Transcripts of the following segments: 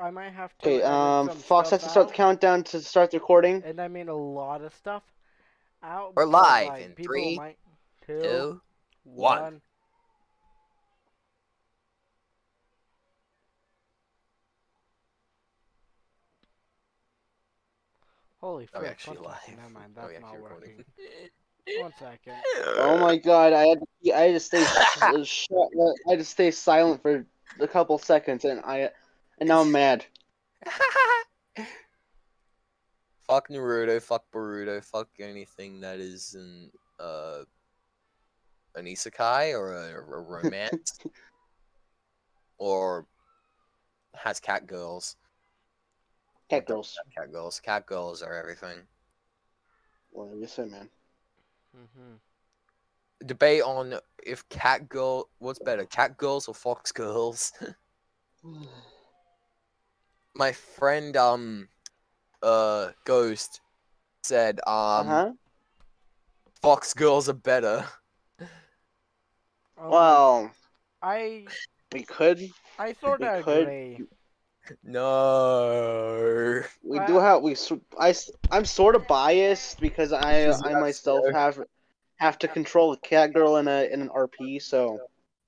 I might have to. Okay, um, Fox has to start the countdown to start the recording. And I mean a lot of stuff out. We're live like, in people three, might, two, Two. one. one. Holy Are frick! we actually one live? Never mind, that's not actually working. One second. Oh my god, I had to, I had to stay s- shut, I had to stay silent for a couple seconds, and I and now I'm mad. fuck Naruto, fuck Boruto, fuck anything that is an uh an isekai or a, a romance or has cat girls. Cat girls, Cat girls. Cat girls are everything. whatever you say, man. hmm Debate on if cat girl what's better, cat girls or fox girls. My friend um uh Ghost said um uh huh. fox girls are better. Um, Well, I we could, I sort we of could- agree. No. we do have we. I I'm sort of biased because I I myself fair. have have to control a cat girl in a in an RP. So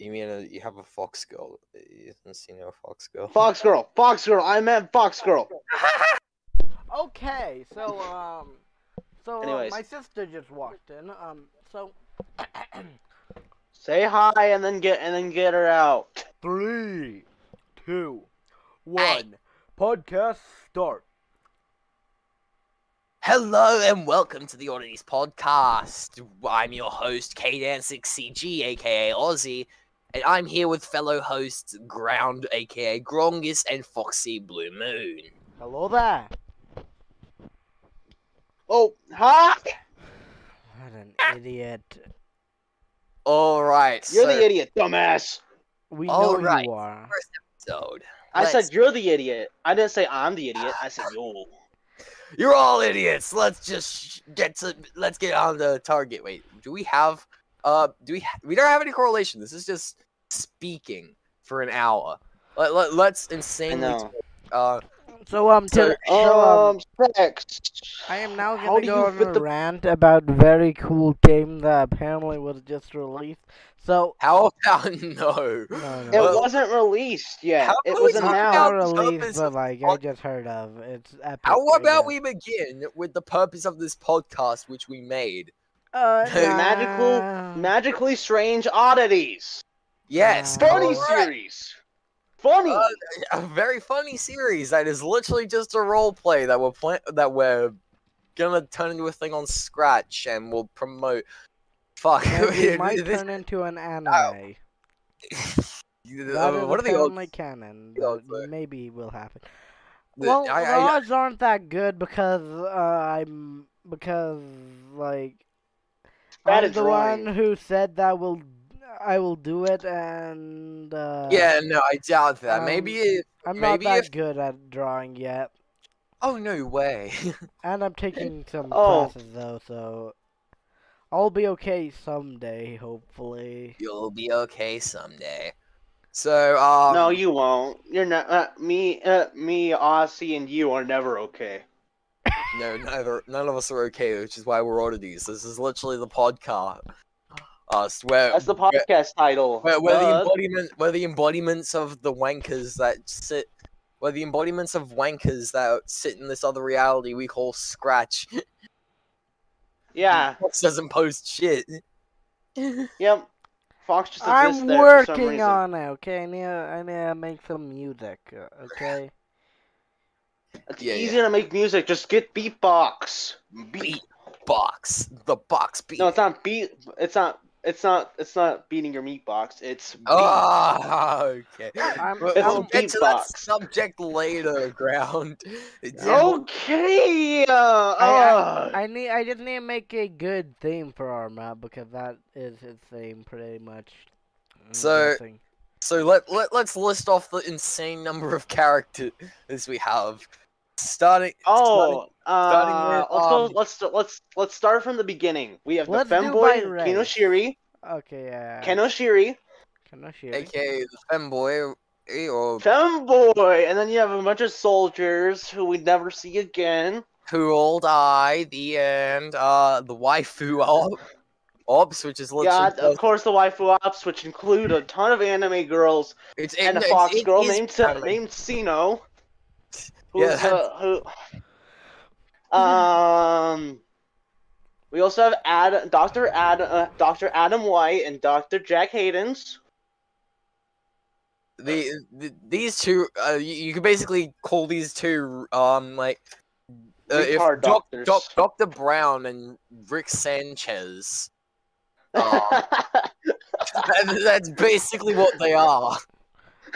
You mean a, you have a fox girl? You haven't seen a fox girl. Fox girl, Fox girl. I meant Fox girl. Okay, so um, so uh, Anyways. my sister just walked in. Um, so Say hi and then get and then get her out. three, two, one, podcast start. Hello and welcome to the Oddities podcast. I'm your host, K-Dan6CG, aka Aussie, and I'm here with fellow hosts Ground, aka Grongus, and Foxy Blue Moon. Hello there. Oh, hi! What an ah! idiot. Alright, You're so the idiot, dumbass. We know Alright. you are. First episode. I Let's- said you're the idiot. I didn't say I'm the idiot. I said you. You're all idiots. Let's just get to let's get on the target. Wait, do we have uh do we ha- we don't have any correlation. This is just speaking for an hour. Let, let, let's I insanely uh So um, So, to, so, um, Um, sex. I am now how gonna do go you on a the- rant about very cool game that apparently was just released. So how about no? no, It Well, wasn't released yet. how It was we talk not about announced. released, but of like I just heard of. It's epic. How about guess. we begin with the purpose of this podcast which we made? Uh, Magical- nah. Magically strange oddities. Yes, Uh, Funny correct. series. Funny. Uh, a very funny series that is literally just a role play that we're play- that we're gonna turn into a thing on Scratch and we'll promote. Fuck. it might this- turn into an anime. uh, That is what are the odds? apparently canon. the odds maybe will happen. The- Well, I- the I- odds aren't that good because uh, I'm because like Bad I'm at the drawing. one who said that will I will do it, and uh, yeah, no, I doubt that. maybe um, if. I'm maybe not that if- good at drawing yet, Oh no way. and I'm taking some Oh. classes though, so I'll be okay someday, hopefully. You'll be okay someday. So um. no, you won't. You're not. Uh, me, uh, me, Aussie, and you are never okay. No, neither none of us are okay, which is why we're oddities. This is literally the podcast. Us where That's the where- podcast title. Where, where the Duh. embodiment, where the embodiments of the wankers that sit, where the embodiments of wankers that sit in this other reality we call Scratch. yeah. Fox doesn't post shit. Yep. Fox just exists I'm there for some working on it. Okay, I need to, I need to make some music. uh, Okay. It's Yeah, easy to make music. Just get beatbox. Beat. Beat the box beat. No, it's not beat. It's not. It's not. It's not beating your meat box. It's beat. Ah, okay. I'm- We'll, It's we'll get to that beatbox. subject later, ground. Okay. Uh, I, uh, I, I need. I just need to make a good theme for our map because that is his theme pretty much. So- So let, let let's list off the insane number of characters we have. Starting. oh, starting uh, with, let's go. um, Let's let's let's start from the beginning. We have the do femboy by race. Kinoshiri. Okay, yeah. Kenoshiri. Can I share? aka the femboy, or Femboy, and then you have a bunch of soldiers who we never see again. who all die. The end. Uh, the waifu op, ops, which is Yeah, of course the waifu ops, which include a ton of anime girls it's and a it's- fox it girl named anime. named Sino. Yeah, uh, who? Um, we also have Ad, Doctor Ad, uh, Doctor Adam White and Doctor Jack Hayden's. the, the these two uh, you, you could basically call these two um like uh, if Doc, doctors. Doc, Dr. Brown and Rick Sanchez Oh. that- that's basically what they are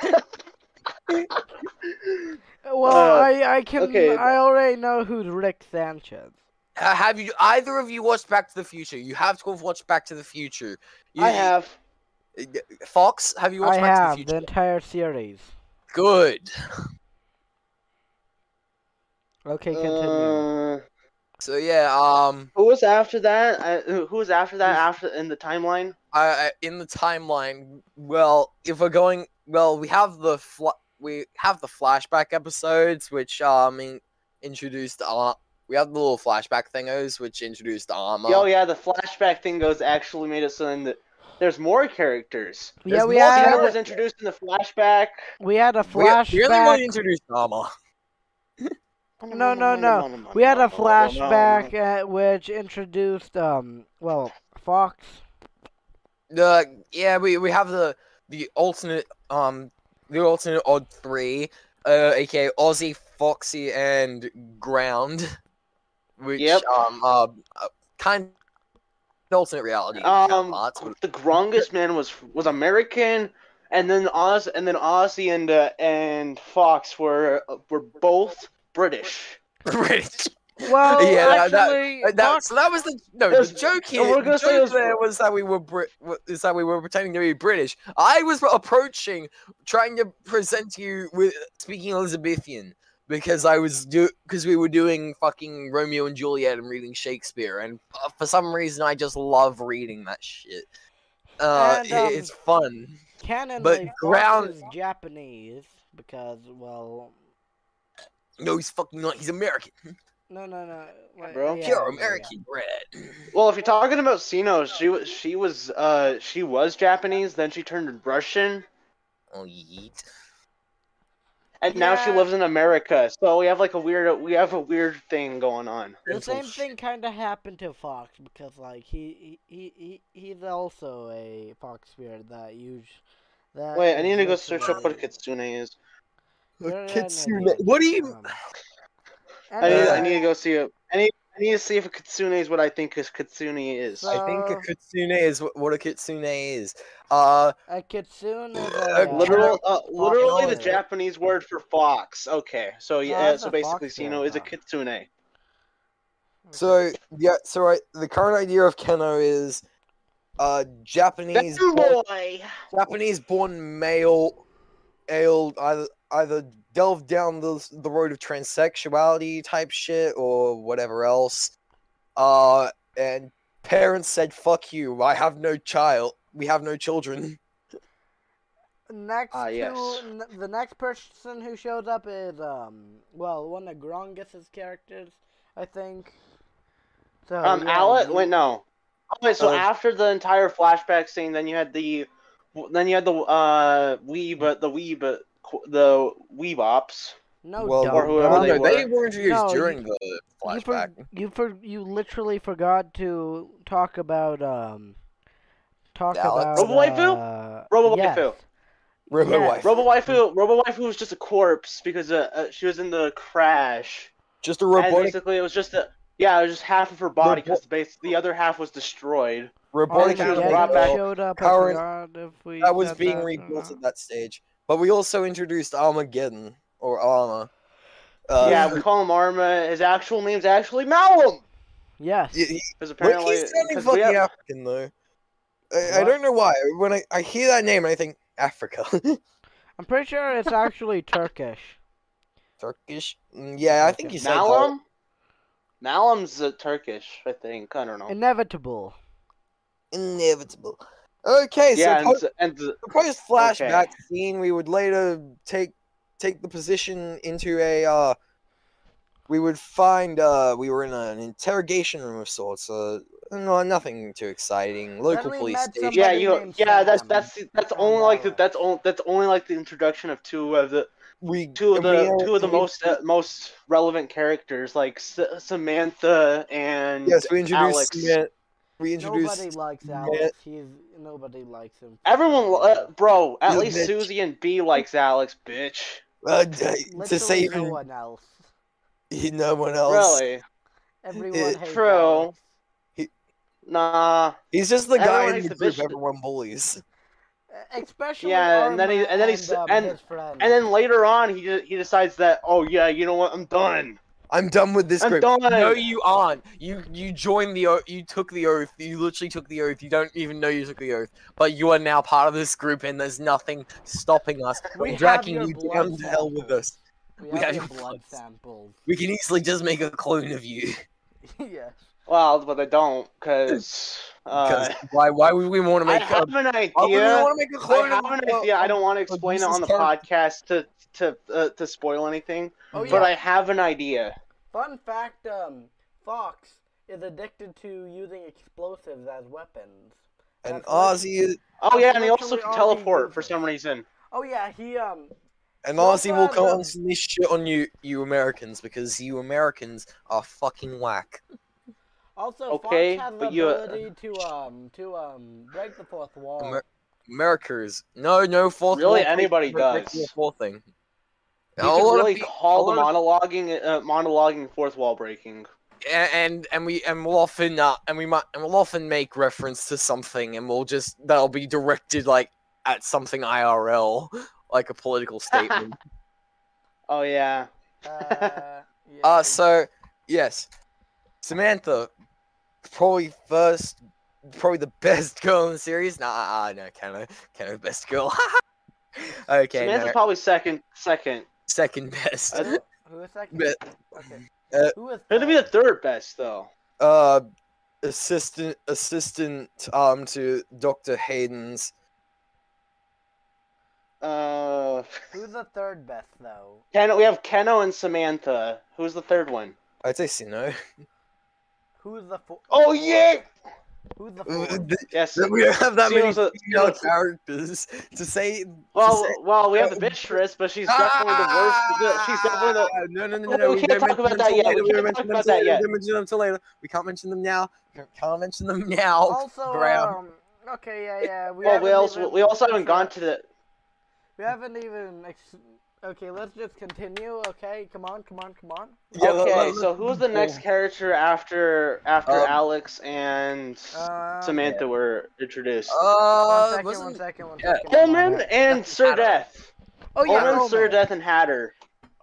Well, Uh, I I can okay. I already know who's Rick Sanchez. Ha- have you either of you watched Back to the Future you have to have watched Back to the Future you, I have. Fox have you watched I Back to have the the Future entire series. good Okay, continue. Uh, so yeah um who was after that? Uh, who who was after that? After in the timeline? I, I- in the timeline, well, if we're going, well, we have the fl- we have the flashback episodes, which um in- introduced uh we have the little flashback thingos, which introduced armor. Oh yeah, the flashback thing goes actually made it so then that there's more characters. yeah, there's we more had characters. was introduced in the flashback. we had a flashback. we, we only flashback. really introduced armor. No, no, no. We had a flashback uh, which introduced um well Fox. Uh, yeah, we we have the the alternate um the alternate odd three, uh, aka Aussie, Foxy, and Ground, which Yep. um uh, uh kind of alternate reality Um, the strongest man was was American, and then Oz and then Aussie and uh, and Fox were were both British. British. Well, Yeah, that- that- actually, that, Fox, so that was the no. There's- The joke here, we're the gonna say joke there's- there was that we were Brit, is that we were pretending to be British. I was approaching, trying to present you with speaking Elizabethan because I was do because we were doing fucking Romeo and Juliet and reading Shakespeare, and for some reason I just love reading that shit. Uh, And, um, it's fun. canonly but ground- is Japanese because well No, he's fucking not. He's American. no no no wait, Bro. yeah, Pure yeah, yeah. American bread. Well, if you're talking about Sino, she was she was uh she was Japanese, then she turned Russian, Oh, yeet. and now she lives in America. So we have like a weird we have a weird thing going on. The same thing kind of happened to Fox because like he he, he, he he's also a Fox spirit that huge. That Wait, I need to go search up what a kitsune is. Yeah, yeah, Kitsune. What do you? I need, I need to go see it. I need I need to see if a kitsune is what I think is kitsune is. So- I think a Uh, kitsune is what, what a kitsune is. Uh, a kitsune is Uh, a, uh, Literal, uh, literally the color. Japanese word for fox. Okay, so yeah, that's so a basically, fox Sino there, is a kitsune. so yeah, so right, the current idea of Keno is, uh, Japanese born, boy. Japanese born male, male either either delve down the the road of transsexuality type shit or whatever else. Uh, and parents said, "Fuck you! I have no child. We have no children." Next Ah, to yes. n- the next person who shows up is um well one of Grongus's characters, I think. So Um, yeah, Alec. you- Wait, no. Okay, so Uh, after the entire flashback scene, then you had the, then you had the uh weeb, the weeb, the weeb ops. no well, dumb or whoever well, dumb. they were. they were introduced No, you- during the You, flashback. for, you for you literally forgot to talk about um talk Alex? about Robo Waifu? uh, Robo yes. Waifu. Robo Yeah. wife. Robo Waifu, Robo Waifu was just a corpse because uh, uh, she was in the crash. Just a And basically, it was just a yeah, it was just half of her body because the base the other half was destroyed. robotic she was brought back- showed up. I Power- forgot if we that was being that rebuilt at that stage. But we also introduced Armageddon or Armor. Uh, yeah, we call him Arma. His actual name's actually Malum. Yes. he- he- Because look, apparently, he's sounding 'cause fucking we have- African though. I, I don't know why. When I, I hear that name, I think Africa. I'm pretty sure it's actually Turkish. Turkish. Mm, Yeah, I think he's you that. Malum. Malum's uh, Turkish, I think. I don't know. Inevitable. Inevitable. Okay, yeah, so and, post, and s- post flashback scene, we would later take take the position into a. Uh, we would find uh, we were in an interrogation room of sorts. Uh, no, nothing too exciting. Local police station. yeah, you named yeah, that's Sam. that's that's Sam only like the, that's only that's only like the introduction of two of the We two of the two of the and most uh, most relevant characters like S- Samantha and Yes, we introduced. Alex. Samantha- we introduced. Nobody likes Samantha- Alex. He's nobody likes him. Everyone, uh, bro, at You least bitch. Susie and B likes Alex, bitch. uh, d- to Literally say no one else. He, no one else. Really? Everyone It- hates True. Alex. Nah. He's just the guy Everyone in the the group bitch everyone bullies. Especially Yeah, and then he- and then he's- and- his. And then later on, he de- he decides that oh yeah, you know what, I'm done. I'm done with this I'm group. done. No, you aren't. You you joined the oath. You took the oath. You literally took the oath. You don't even know you took the oath. But you are now part of this group, and there's nothing stopping us We from dragging you blood down to hell with us. we we have have your your blood blood. samples. We can easily just make a clone of you. yes. Well, but I don't, cause uh, why? Why would we want to I make? have A, an why would we idea. want to make a I clone have of an of- idea. I don't want to explain it on the Lisa's podcast to to uh, to spoil anything, Oh yeah. but I have an idea. Fun fact: um, Fox is addicted to using explosives as weapons. And That's Ozzy is, Oh yeah, and he also literally can teleport for some reason. Oh yeah, he um. and Well, Ozzy will uh, the- constantly shit on you, you Americans, because you Americans are fucking whack. Also, Okay, Fox has the but you, uh, ability to um to um break the fourth wall. Amer- America's no, no fourth. Really, wall anybody break- break does. the fourth thing. You A could lot of really pe- call a the monologuing uh, monologuing fourth wall breaking. A- and and we and we'll often uh, and we might and we'll often make reference to something and we'll just that'll be directed like at something IRL like a political statement. Oh yeah. Uh, yeah, uh so yes. Samantha probably first probably the best girl in the series. Nah, uh, no, Kano, Kano best girl. okay, Samantha's no, probably second. Second. second best. Uh, who, who is second? But, Okay. Uh, who is Who'd be the third? third best though? uh, assistant assistant um to Dr. Hayden's. Uh, Who's the third best though? Ken. We have Keno and Samantha. Who's the third one? I'd say Sino. Who's the fourth? Oh yeah. Who's the Uh, fourth? th- Yes. we have that many Sino's a- female characters to say. to Well, say- well, we have the mistress, but she's definitely the worst. She's definitely the. Ah, No, no, no, no. we We can't talk mention about them that yet. later. We We can't mention talk them about till that later. yet. We don't mention them till later. We can't mention them now. Can't mention them now. Also, Graham. um, okay, yeah, yeah. We Well, we also even- we also haven't gone to the. We haven't even. Ex- okay, let's just continue. Okay, come on, come on, come on. Yeah, let- okay, let- so who's the next character after after Um, Alex and Uh, Samantha were introduced? One Uh, second, one wasn't one yeah. second. Omen and That's Sir Hatter. Death. Oh yeah, Omen, Sir Death, and Hatter.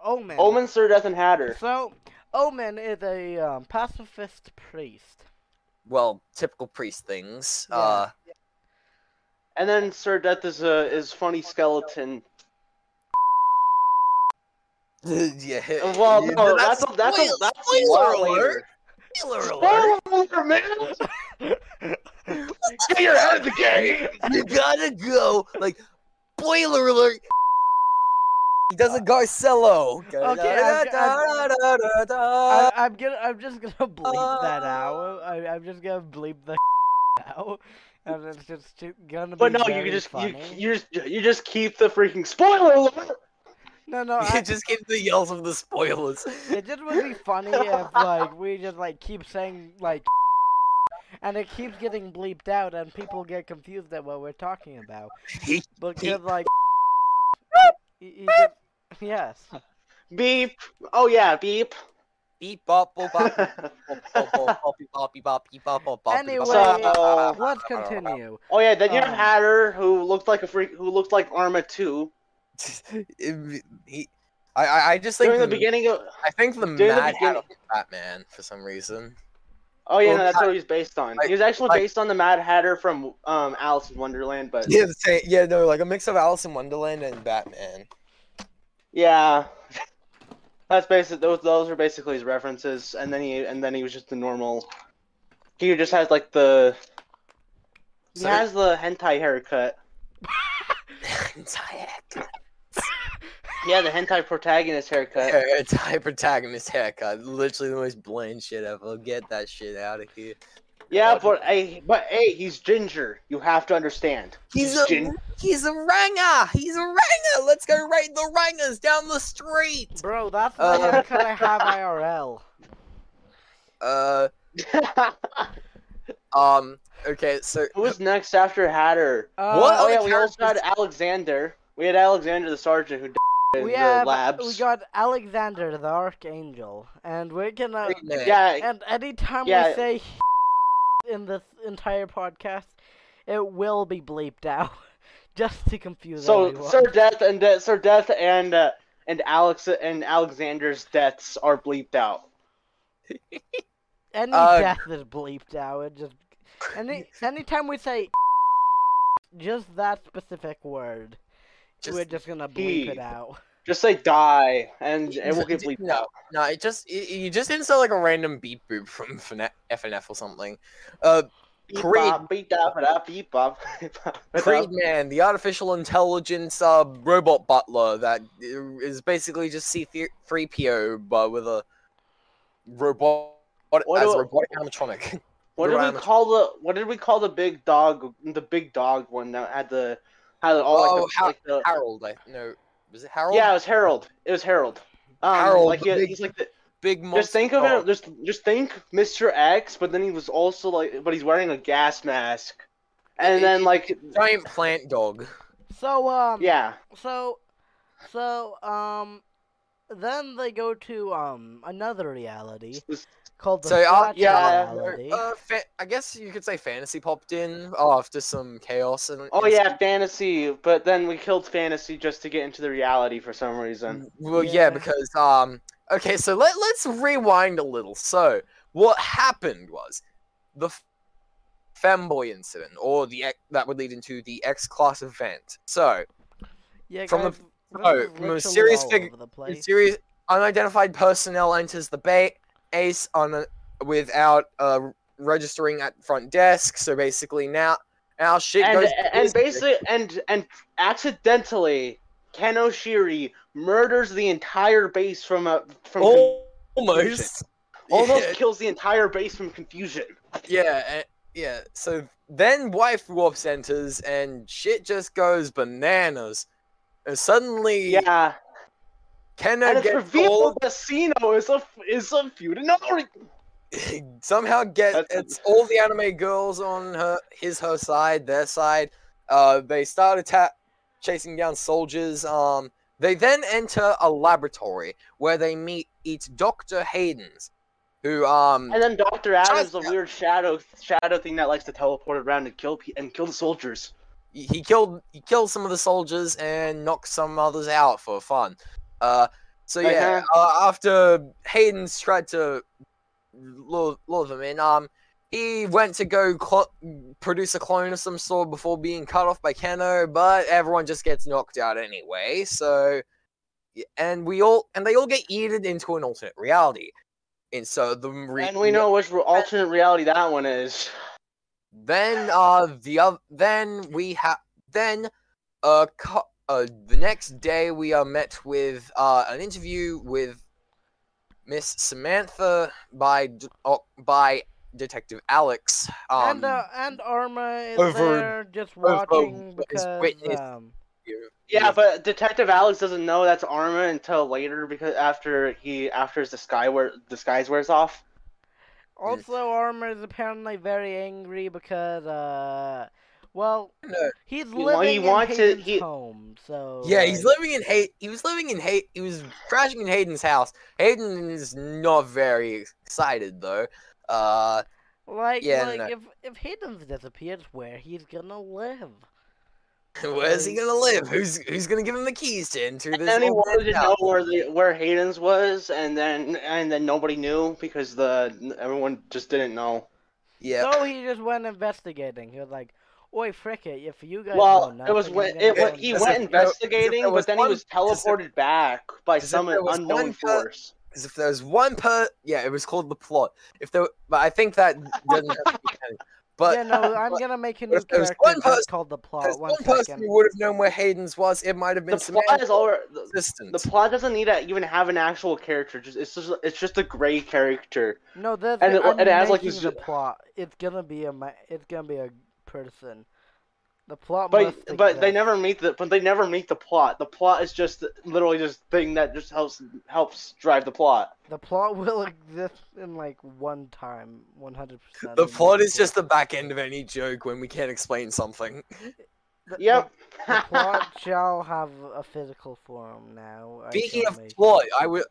Omen. Omen, Sir Death, and Hatter. So, Omen is a um, pacifist priest. well, typical priest things. Yeah. Uh, And then Sir Death is a is funny skeleton. yeah. Well, yeah, no, that's a, that's a, that's a spoiler alert. spoiler alert. Spoiler alert, man! Get your head of the game. You gotta go. Like, spoiler alert. He does a Garcello. Okay, I'm- gonna. I'm just gonna bleep that Uh. out. I, I'm just gonna bleep the out, and it's just too- gonna be. But no, you very can just you, you just you just keep the freaking spoiler alert. No, no. I... just give the yells of the spoilers. It just would be funny if like we just like keep saying like, and it keeps getting bleeped out, and people get confused at what we're talking about. Because like, you, you yes. Beep. Oh yeah, beep. Beep bop bop bop bop bop bop bop Anyway, uh, let's continue. Oh yeah, then you um, have Hatter, who looks like a freak who looks like Arma 2. he, I, I, just think During the the, beginning of I think the During the Hatter was Batman for some reason. Oh yeah, Well, no, that's I- what he's based on. I- he was actually based on the Mad Hatter from um Alice in Wonderland, but yeah, the same, yeah, no, like a mix of Alice in Wonderland and Batman. yeah. That's basic. Those those are basically his references, and then he and then he was just the normal. He just has like the He So- has the hentai haircut. Entire Yeah, the hentai protagonist haircut. Yeah, it's high protagonist haircut. Literally the most bland shit ever. Get that shit out of here. Yeah, but hey, but hey, he's ginger. You have to understand. He's a gin- he's a ranger. He's a ranger. Let's go raid the rangers down the street. Bro, that's the Uh, haircut I have IRL. Uh, um, okay, so Who's next after Hatter? Uh, What Oh yeah, we also had Alexander. We had Alexander the sergeant who died in We the have labs. we got Alexander the Archangel, and we're gonna Yeah, and anytime Yeah. we say in this entire podcast, it will be bleeped out, just to confuse so everyone. Sir Death and De- Sir Death and uh, and Alex and Alexander's deaths are bleeped out. Any Uh, death is bleeped out. It just any anytime we say just that specific word, Just- we're just gonna bleep He. it out. Just say die, and it will get bleeped no, out. no, it just it, you just insert like a random beep boop from FNF, FNF or something. Uh, Beep Creed. bop, beep bop, bop, beep bop. Creed Man, the artificial intelligence uh, robot butler that is basically just C3PO but with a robot What as a do- robotic animatronic. What did we call the What did we call the big dog? The big dog one that had the had all like, Oh, the, Har- like the Harold, I no, was it Harold? yeah, it was Harold. It was Harold. Um, Harold, like the he, big he's like the, big monster. just think of dog. him. Just just think Mr. X, but then he was also like, but he's wearing a gas mask, and then like giant plant dog. So um yeah, So, so, um, then they go to, um, another reality called the So uh, Flat yeah, uh, fa- I guess you could say fantasy popped in after some chaos and. oh and yeah, fantasy. But then we killed fantasy just to get into the reality for some reason. Well, yeah. Yeah. because um, okay, so let let's rewind a little. So what happened was the f- femboy incident, or the X, that would lead into the X class event. So yeah, from the- guys, oh, this from a serious all fig- over the a serious unidentified personnel enters the base on a, without uh registering at front desk. So basically now. Now shit and goes. and ballistic. basically and and accidentally Ken Oshiri murders the entire base from a from almost almost Yeah. kills the entire base from confusion. Yeah, eh, yeah. So then wife warp enters and shit just goes bananas. And suddenly, Yeah, Kenna and it's gets revealed all, that Sino is a is a Futanari. somehow get it's all the anime girls on her his her side, their side. Uh, they start attack chasing down soldiers. Um, they then enter a laboratory where they meet eat Doctor Hayden's, who um And then Doctor Adam's the weird shadow shadow thing that likes to teleport around and kill pe- and kill the soldiers. he he killed he killed some of the soldiers and knocked some others out for fun. Uh, so yeah, uh, after Hayden's tried to lure, lure them in, um, he went to go clo- produce a clone of some sort before being cut off by Kano, but everyone just gets knocked out anyway. So, and we all and they all get yeeted into an alternate reality. And so the re- and we know which alternate reality that one is. Then uh the other then we have then uh, co- uh the next day we are met with uh an interview with Miss Samantha by D- oh, by Detective Alex. Um, and uh, and Arma is over- there just watching is because witness- um, you- Yeah, but Detective Alex doesn't know that's Arma until later because after he after his disguise wear disguise wears off. also Arma is apparently very angry because uh, well, he's He wa- living he in wants it- Hayden's he- home, so yeah, he's living in hate. He was living in hate. He was crashing in Hayden's house. Hayden is not very excited though. Uh, like yeah, like no. if if Hayden's disappeared, where he's gonna live? where's he gonna live? Who's who's gonna give him the keys to enter And this? then he wanted to know where the where Hayden's was, and then and then nobody knew because the everyone just didn't know. Yeah. So he just went investigating. He was like, "Oi, frick it! If you guys Well, know it was nothing, when it go went, he went if there- as if investigating, there was but then he was as if- teleported back by some unknown force. Because if there was one per, yeah, it was called the plot. If there, but I think that doesn't have to be. But yeah, no, I'm but gonna make a new if there's character one just person- called the plot. there's One one person who would have known where Hayden's was. It might have been The plot is already the, the plot doesn't need to even have an actual character. Just it's just it's just a gray character. No, there's And it- I'm it has, like, making this the ju- plot. It's gonna be a ma- it's gonna be a person. The plot But must but they never meet the but they never meet the plot. The plot is just literally just thing that just helps helps drive the plot. The plot will exist in like one time, one hundred percent. The plot is just the back end of any joke when we can't explain something. Yep. The, plot shall have a physical form now. Speaking of make it. plot, I will.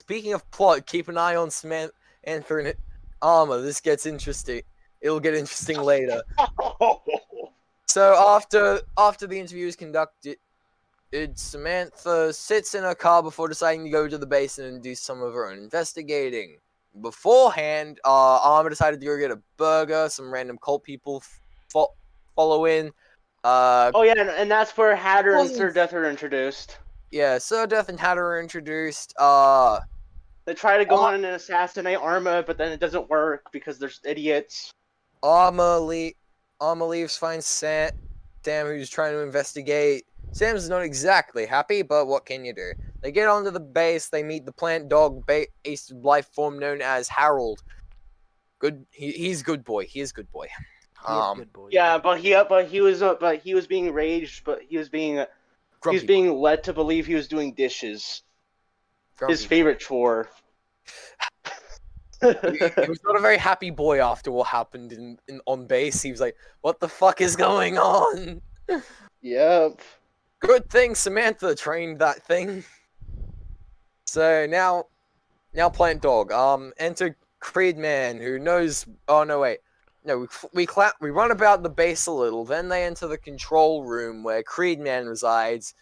Speaking of plot, keep an eye on Samantha and armor. This gets interesting. It'll get interesting later. So after after the interview is conducted, it, Samantha sits in her car before deciding to go to the basin and do some of her own investigating. Beforehand, uh, Armor decided to go get a burger. Some random cult people f- fo- follow in. Uh, oh yeah, and, and that's where Hatter and Wasn't- Sir Death are introduced. yeah, Sir Death and Hatter are introduced. Uh, They try to go Oh. on and assassinate Arma, but then it doesn't work because they're idiots. Armor, le- Armor leaves, finds Sam, Sam, who's trying to investigate. Sam's not exactly happy, but what can you do? They get onto the base. They meet the plant dog based life form known as Harold. Good, he, he's good boy. He is good boy. Um, good boy. Yeah, but he but he was uh, but he was being raged, but he was being he was being led to believe he was doing dishes, grumpy. his favorite chore. he was not a very happy boy after what happened in, in on base. He was like, "What the fuck is going on?" yep. Good thing Samantha trained that thing. So now, now Plant Dog. Um, enter Creedman, who knows. Oh no, wait. No, we we clap. We run about the base a little. Then they enter the control room where Creedman resides.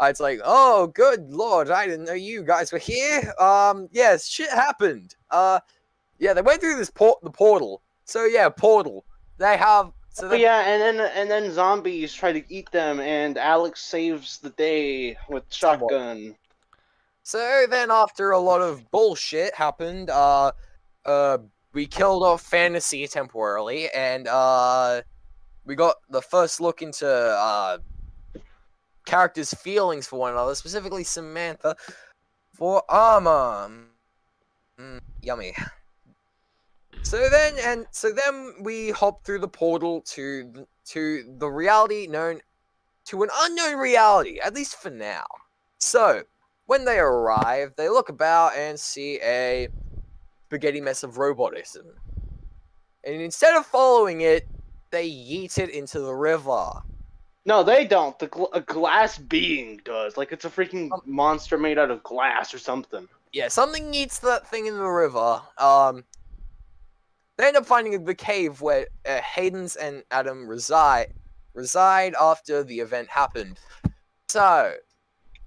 Uh, It's like, oh, good lord, I didn't know you guys were here. Um, yes, shit happened. Uh, yeah, they went through this port, the portal. So yeah, portal. They have. So But yeah, and then and then zombies try to eat them, and Alex saves the day with shotgun. So then, after a lot of bullshit happened, uh, uh, we killed off Fantasy temporarily, and uh, we got the first look into uh, characters' feelings for one another, specifically Samantha for Armor. Mm, yummy. So then, and so then we hop through the portal to to the reality known to an unknown reality, at least for now. So when they arrive, they look about and see a spaghetti mess of robotism. And instead of following it, they yeet it into the river. No, they don't. The gl- a glass being does. Like it's a freaking monster made out of glass or something. Yeah, something eats that thing in the river. Um, they end up finding the cave where uh, Hayden's and Adam reside reside after the event happened. So,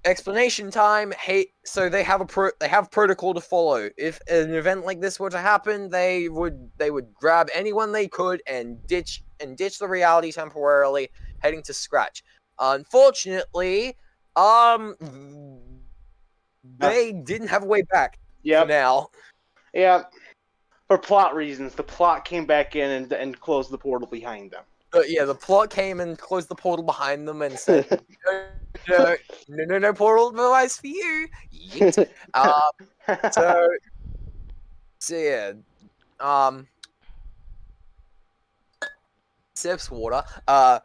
explanation time. Hey, so they have a pro- they have protocol to follow. If an event like this were to happen, they would they would grab anyone they could and ditch and ditch the reality temporarily, heading to Scratch. Unfortunately, um, they didn't have a way back Yeah. Now. Yeah. For plot reasons, the plot came back in and, and closed the portal behind them. But yeah, the plot came and closed the portal behind them and said, no, no, no, no, no portal device for you. Yeet. um, so, so yeah, um, sips water. Uh,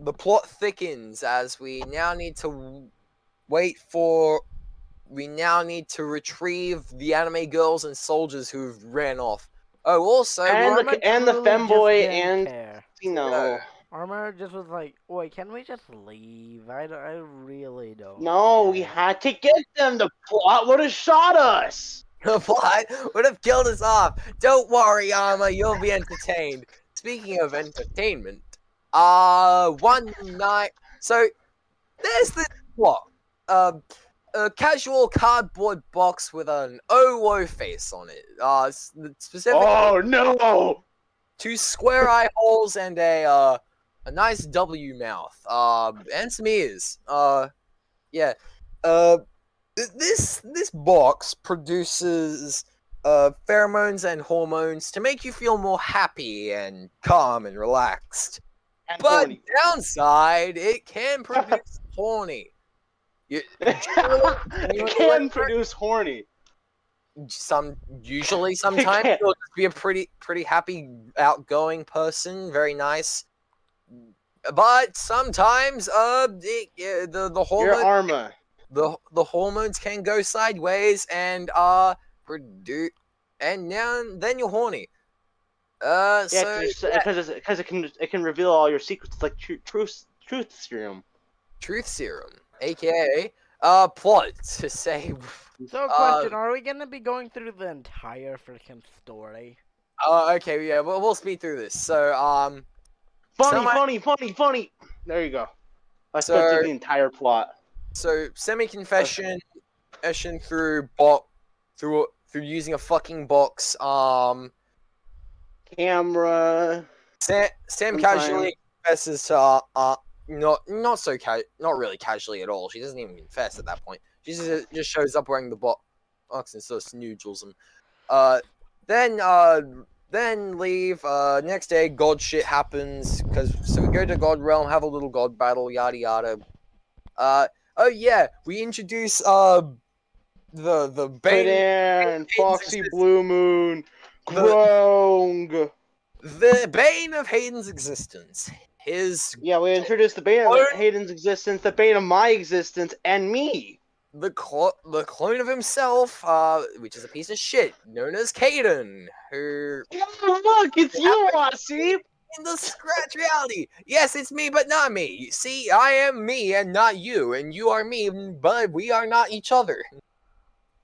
the plot thickens as we now need to w- wait for. We now need to retrieve the anime girls and soldiers who've ran off. Oh, also, And we're- the- and the femboy and- care. you know. No. Armor just was like, wait, can we just leave? I, don't- I really don't. No, we had to get them. The plot would have shot us. The plot would have killed us off. Don't worry, Armor, you'll be entertained. Speaking of entertainment, uh, one night. So, there's this plot. Um, a casual cardboard box with an OO face on it. Uh, specifically Oh no! two square eye holes and a uh, a nice W mouth. Um, and some ears. Uh, yeah. Uh, this this box produces uh, pheromones and hormones to make you feel more happy and calm and relaxed. And But horny. downside, it can produce horny. You, it can produce horny. some usually sometimes you'll just be a pretty pretty happy outgoing person very nice but sometimes uh it, uh, the the Your armor. the the hormones can go sideways and uh produce and now then you're horny uh Yeah, so because because it can it can reveal all your secrets. Like tru- truth truth serum. truth serum aka uh plot to say So, Uh, question: Are we gonna be going through the entire freaking story? uh okay yeah we'll, we'll speed through this so um Funny, Someone- funny, funny, funny. There you go. I So- spoke the entire plot. So semi confession, confession through bot, through through using a fucking box. Um, Camera. Sam, Sam casually confesses to uh, uh not not so ca- not really casually at all. She doesn't even confess at that point. She just just shows up wearing the bo- box and starts snoodles and uh then uh then leave. Uh, next day, God shit happens because so we go to God realm, have a little God battle, yada yada. Uh, oh yeah, we introduce uh the the bane, in Foxy existence. Blue Moon. The- Grong. the bane of Hayden's existence. His Yeah, we introduced the bane of Clone? Hayden's existence, the bane of my existence, and me. the clo- the clone of himself, uh, which is a piece of shit, known as Caden, who Oh, look, it's you, Aussie. in the scratch reality. Yes, it's me, but not me. See, I am me and not you, and you are me, but we are not each other.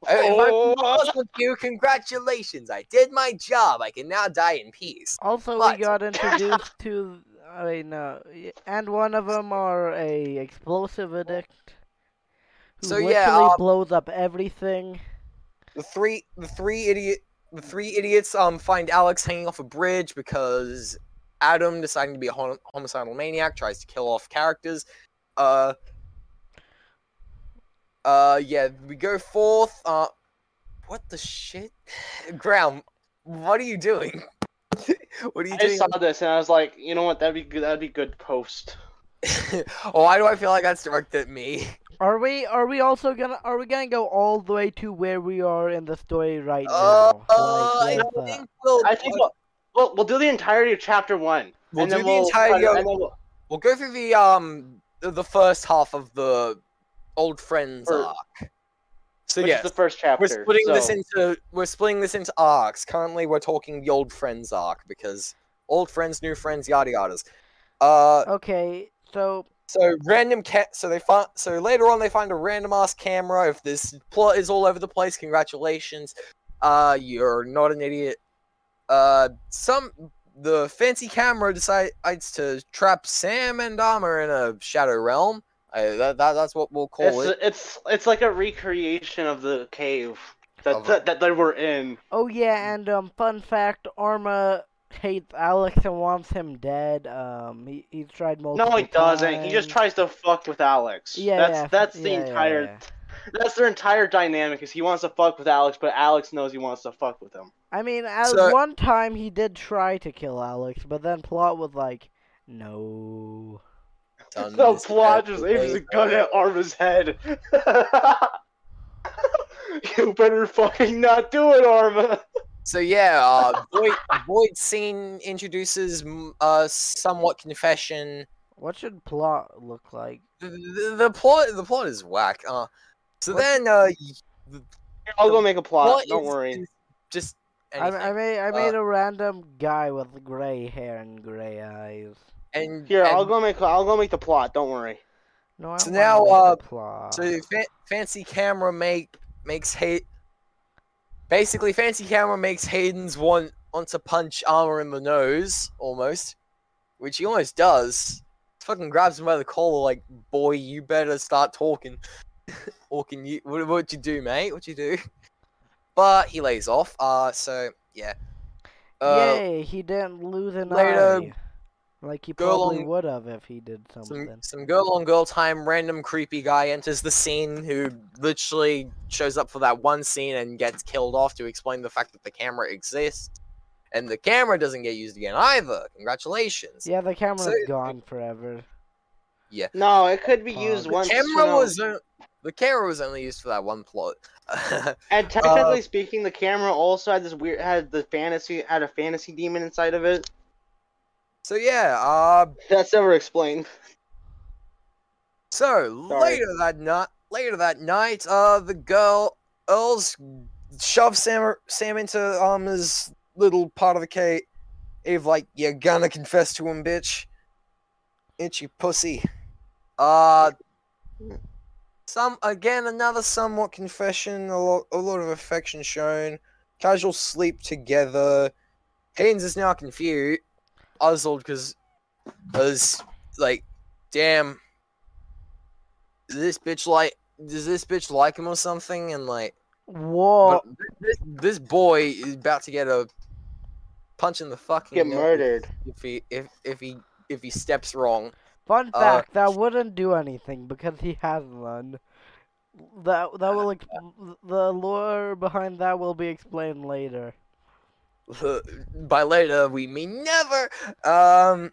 Uh, If I'm Oh, with you, congratulations. I did my job. I can now die in peace. Also, But- we got introduced to. I mean, uh, and one of them are a explosive addict. Who So, literally yeah, um, blows up everything. The three, the three idiot, the three idiots, um, find Alex hanging off a bridge because Adam, deciding to be a hom- homicidal maniac, tries to kill off characters. Uh, uh, yeah, we go forth. Uh, what the shit? Ground, what are you doing? what are you I doing? saw this and I was like, you know what? That'd be good. That'd be good post. Why do I feel like that's directed at me? Are we? Are we also gonna? Are we gonna go all the way to where we are in the story right Uh, now? uh, I Like, with, uh, think we'll, I think we'll, we'll, we'll do the entirety of chapter one. we'll do the we'll, entirety and of we'll, We'll go through the um the, the first half of the old friends Or- arc. So which yes, is the first chapter. we're splitting this into we're splitting this into arcs. Currently, we're talking the old friends arc because old friends, new friends, yada yadas. Uh, okay, so so random cat. So they find. So later on, they find a random ass camera. If this plot is all over the place, congratulations. Uh, you're not an idiot. Uh, some the fancy camera decides to trap Sam and Dahmer in a shadow realm. I, that, that that's what we'll call it's, it. it's it's like a recreation of the cave that Of- that, that they were in. oh yeah, and um, fun fact: Arma hates Alex and wants him dead. Um, he he's tried multiple. No, he doesn't. He just tries to fuck with Alex. Yeah, that's yeah, that's the yeah, yeah, entire yeah. that's their entire dynamic. Is he wants to fuck with Alex, but Alex knows he wants to fuck with him. I mean, at So- one time he did try to kill Alex, but then Plot was like, "No." Done The plot just aims a gun at Arma's head. you better fucking not do it, Arma. So yeah, uh, Void Void scene introduces uh somewhat confession. What should Plot look like? The, the, the plot the plot is whack. Uh, so What- then uh, y- I'll go make a plot. plot Don't is- worry. is just I. I made I Uh, made a random guy with gray hair and gray eyes. And Here, I'll go make I'll go make the plot. Don't worry. No, I So wanna now, make uh, the plot. So fa- fancy camera make makes hate. Basically, fancy camera makes Hayden's want want to punch armor in the nose almost, which he almost does. Fucking grabs him by the collar, like, "Boy, you better start talking." or can you? What what'd you do, mate? What'd you do? But he lays off. Uh, so yeah. Uh, Yay, he didn't lose an later- eye. Like he Girl probably on- would have if he did something. some some girl on girl time random creepy guy enters the scene who literally shows up for that one scene and gets killed off to explain the fact that the camera exists and the camera doesn't get used again either congratulations Yeah, the camera's So- gone forever. Yeah. No, it could be Uh, used the the once. you camera know- was o- the camera was only used for that one plot And technically Uh, speaking, the camera also had this weird had the fantasy had a fantasy demon inside of it. So yeah uh That's never explained. So Sorry. later that night, later that night, uh, the girl Earls shoves Sam Sam into um his little part of the cave. Eve like, you're gonna confess to him, bitch. Itchy pussy. Uh, some again another somewhat confession. A lot, a lot of affection shown. Casual sleep together. Haynes is now confused, puzzled because, as like, damn this bitch like does this bitch like him or something and like Whoa! but this, this boy is about to get a punch in the fucking Get murdered. if he if if he if he steps wrong Fun uh, fact: that wouldn't do anything because he has none. That that will ex- the lore behind that will be explained later. by later we mean never um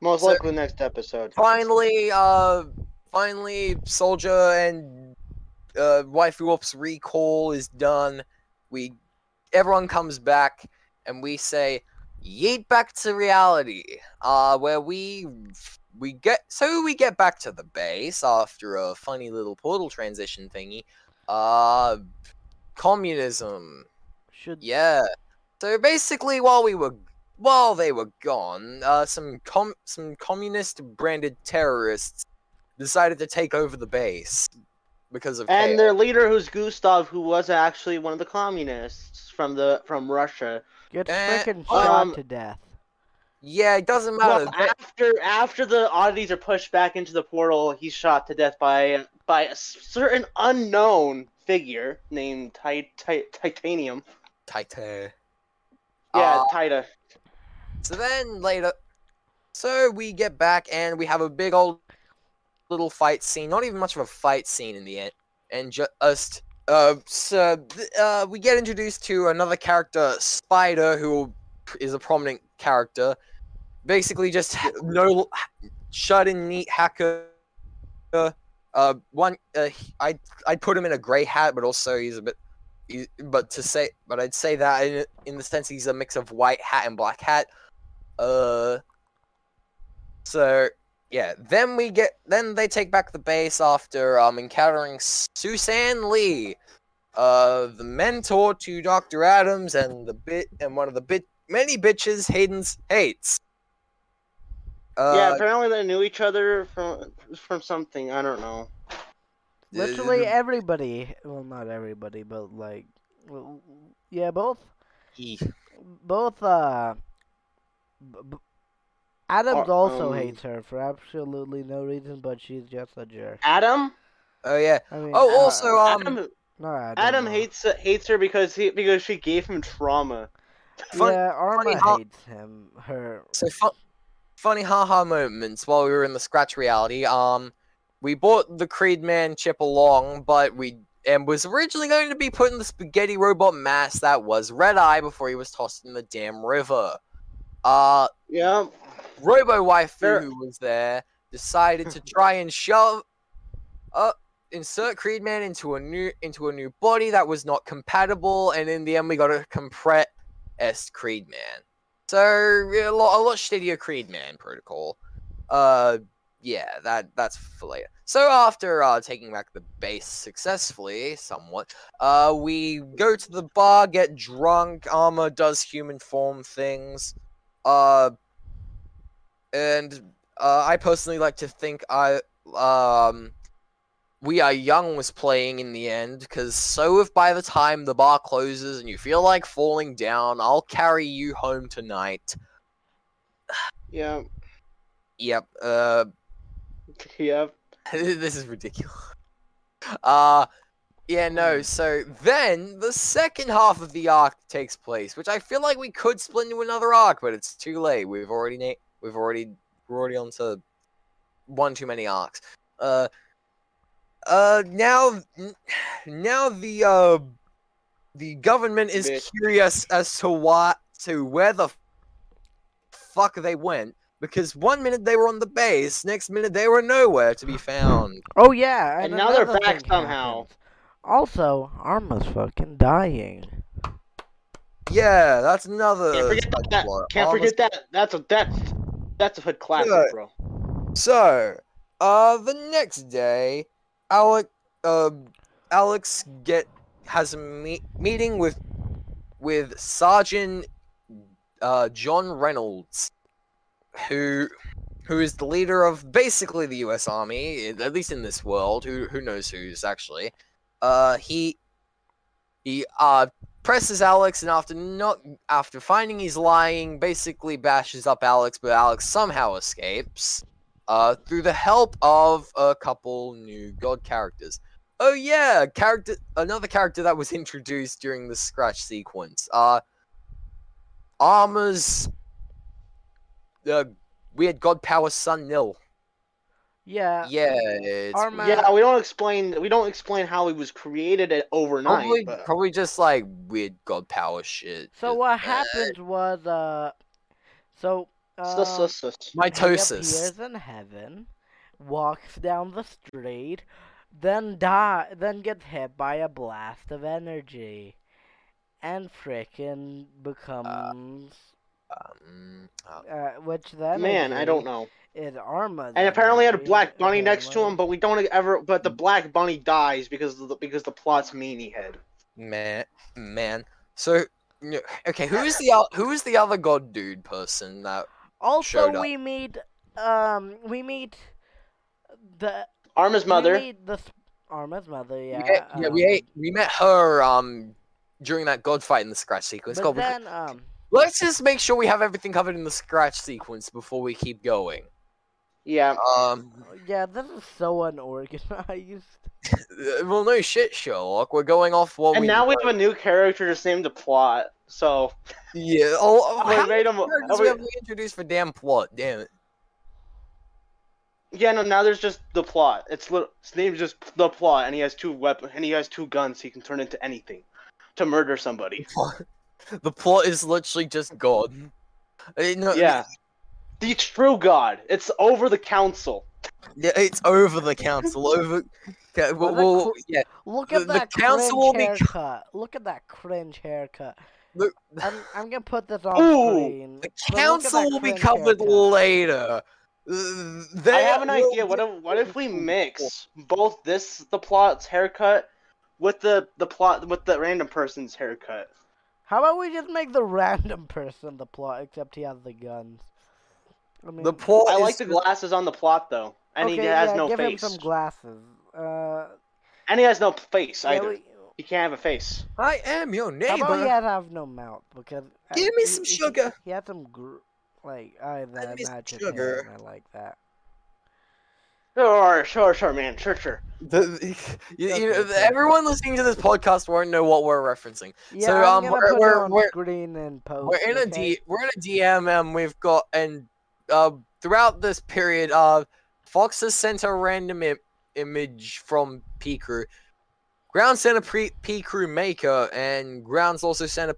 Most So- likely next episode. finally uh finally soldier and uh waifu whoops recall is done we everyone comes back and we say yeet back to reality uh where we we get so we get back to the base after a funny little portal transition thingy uh communism Should yeah. So basically, while we were while they were gone, uh, some com some communist branded terrorists decided to take over the base because of And chaos. their leader, who's Gustav, who was actually one of the communists from the from Russia. get Eh, frickin' shot um, to death. Yeah, it doesn't matter. Well, after after the oddities are pushed back into the portal, he's shot to death by by a certain unknown figure named Ti- Ti- Titanium. Titan. Yeah, Uh, Tita. So then later, so we get back and we have a big old little fight scene. Not even much of a fight scene in the end, and just uh, so uh, we get introduced to another character, Spider, who is a prominent character. Basically, just no shut in neat hacker. Uh, one uh, I'd I'd put him in a gray hat, but also he's a bit. But to say, but I'd say that in, in the sense he's a mix of white hat and black hat. Uh. So yeah, then we get then they take back the base after um encountering Susan Lee, uh, the mentor to Doctor Adams and the bit and one of the bit many bitches Hayden's hates. Uh, yeah, apparently they knew each other from from something. I don't know. Literally uh, everybody. Well, not everybody, but like, yeah, both he- both uh. B- b- Adams Uh, also um, hates her for absolutely no reason, but she's just a jerk. Adam. Oh yeah. I mean, Oh, uh, also um. Adam, no, Adam, Adam no. hates hates her because he because she gave him trauma. fun- yeah, Arma funny how- hates him. Her. So fu- funny haha moments while we were in the scratch reality. Um, we bought the Creed Man chip along, but we and was originally going to be put in the spaghetti robot mass that was Red Eye before he was tossed in the damn river. Uh, Yeah. Robo Waifu, There- who was there, decided to try and shove, uh, insert Creed Man into a new into a new body that was not compatible, and in the end, we got a compressed Creed Man. So a lot, a lot shittier Creed Man protocol. Uh, yeah, that that's for later. So after uh, taking back the base successfully, somewhat, uh, we go to the bar, get drunk. Armor does human form things. Uh, and uh, I personally like to think I um we are young was playing in the end because so if by the time the bar closes and you feel like falling down, I'll carry you home tonight. Yeah. Yep. Uh, Yeah. this is ridiculous. Uh yeah, no. So then the second half of the arc takes place, which I feel like we could split into another arc, but it's too late. We've already na- we've already we're already on to one too many arcs. Uh, uh, now, now the uh, the government is Bitch. curious as to what to where the fuck they went because one minute they were on the base, next minute they were nowhere to be found. Oh yeah, And now they're another back somehow. happens. Also, Arma's fucking dying. Yeah, that's another. Can't forget side that. plot. Can't Almost- forget that. That's a that's that's a hood classic, Yeah. bro. So, uh, the next day, Alec, uh, Alex get has a meet, meeting with with Sergeant uh, John Reynolds, who who is the leader of basically the U.S. Army, at least in this world. Who who knows who's actually? Uh, he he uh presses Alex, and after not after finding he's lying, basically bashes up Alex, but Alex somehow escapes uh, through the help of a couple new god characters. Oh yeah, character another character that was introduced during the scratch sequence. Uh, Armor's uh, weird god power son Nil. Yeah. Yeah, it's Arma- Yeah, we don't explain. We don't explain how he was created at overnight. probably but- probably just like weird god power shit. So what uh, happened was uh, so uh, Sus, sus, sus. he Mitosis. appears in heaven, walks down the street, then die, then gets hit by a blast of energy, and frickin' becomes Um, uh, which then Man, I don't know. is Arma. And apparently had a black bunny next to him, but we don't ever. But the black bunny dies because of the, because the plot's meanie head. man, man. So, okay, who is the who is the other god dude person that Also, up. we meet um, we meet the Arma's we mother. meet the Arma's mother. Yeah. We ate- yeah, we um, ate, we met her um during that god fight in the scratch sequence. But God, we- then um. Let's just make sure we have everything covered in the scratch sequence before we keep going. Yeah. Um, Yeah, this is so unorganized. well, no shit, Sherlock. We're going off what we And we now we have a new character just named the plot. So yeah. Oh, we how made him. many characters we- we have to introduce for damn plot? Damn it. yeah, no. Now there's just the plot. It's lit- his name's just the plot, and he has two weapons, and he has two guns. He can turn into anything to murder somebody. The plot is literally just God. Uh, no, Yeah. The true God. It's over the council. Yeah, it's over the council. Over. Okay, well, Well, the yeah. Look at the that council will cringe be- haircut. Look at that cringe haircut. The, I'm, I'm gonna put this on Ooh, screen. the but look at council will be covered haircut. later. They I have an will idea. What if what if we mix both this the plot's haircut with the the plot with the random person's haircut? How about we just make the random person the plot, except he has the guns. I mean, The plot I is like the glasses on the plot though, and okay, he has yeah, no give face. him some glasses. Uh, and he has no face yeah, either. we- He can't have a face. I am your how about he neighbor. has have no mouth because uh, Give me he- some he- sugar. He had some gr- like I Give me some imagine sugar. him, I like that. Sure, sure, sure, man, sure, sure. The, the- you, you know, the- everyone listening to this podcast won't know what we're referencing. Yeah, So, I'm um, we're- put we're- it on we're- screen and post. We're in a okay? D. We're in a DM, and we've got and uh throughout this period, uh, Fox has sent a random Im- image from Picrew. Ground sent a pre- Picrew maker, and Grounds also sent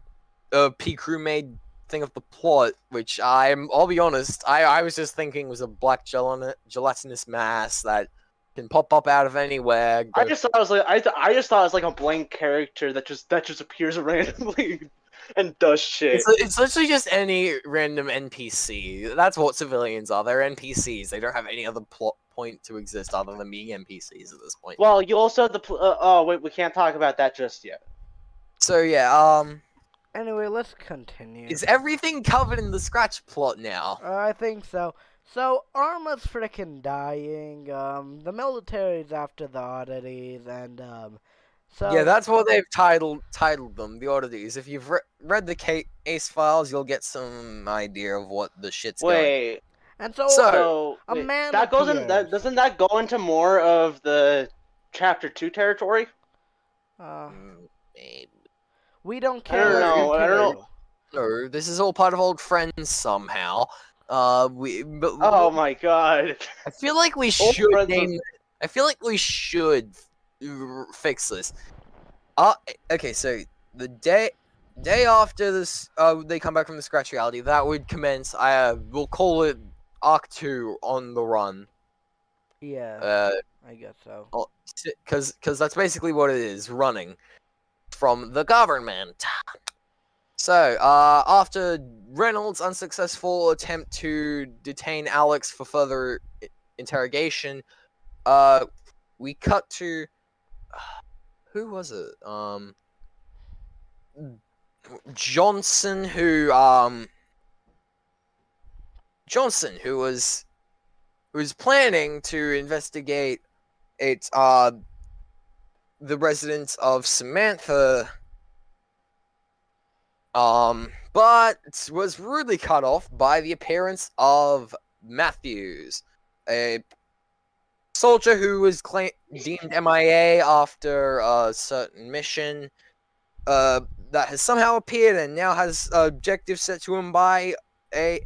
a, a Picrew made thing of the plot, which I'm. I'll be honest, I I was just thinking was a black gelat- gelatinous mass that can pop up out of anywhere. I just thought it was like I, th- I just thought it was like a blank character that just that just appears randomly and does shit. It's, it's literally just any random NPC. That's what civilians are. They're NPCs. They don't have any other plot point to exist other than being NPCs at this point. Well, you also have the pl- uh, oh wait, we can't talk about that just yet. So yeah, um, Anyway, let's continue. is everything covered in the scratch plot now? Uh, I think so. So Arma's freaking dying. Um, the military's after the oddities, and um, so yeah, that's what they've titled titled them, the oddities. If you've re- read the Ca- Ace files, you'll get some idea of what the shit's going. Wait, and so, So- so a wait, man that goes in that doesn't that go into more of the chapter two territory? uh, Mm, maybe. We don't I care. don't know, I don't know. No, this is all part of old friends somehow. Uh, we. But, Oh my god. I feel like we should name. I feel like we should r- fix this. Uh, okay, so the day day after this, uh, they come back from the scratch reality. That would commence. I uh, we'll call it Arc Two on the run. Yeah, Uh, I guess so. because because that's basically what it is, running from the government. So, uh, after Reynolds' unsuccessful attempt to detain Alex for further interrogation, uh, we cut to who was it? Um, Johnson, who um, Johnson, who was who was planning to investigate it uh the residents of Samantha. Um but was rudely cut off by the appearance of Matthews a soldier who was claimed deemed MIA after a certain mission uh that has somehow appeared and now has objectives set to him by a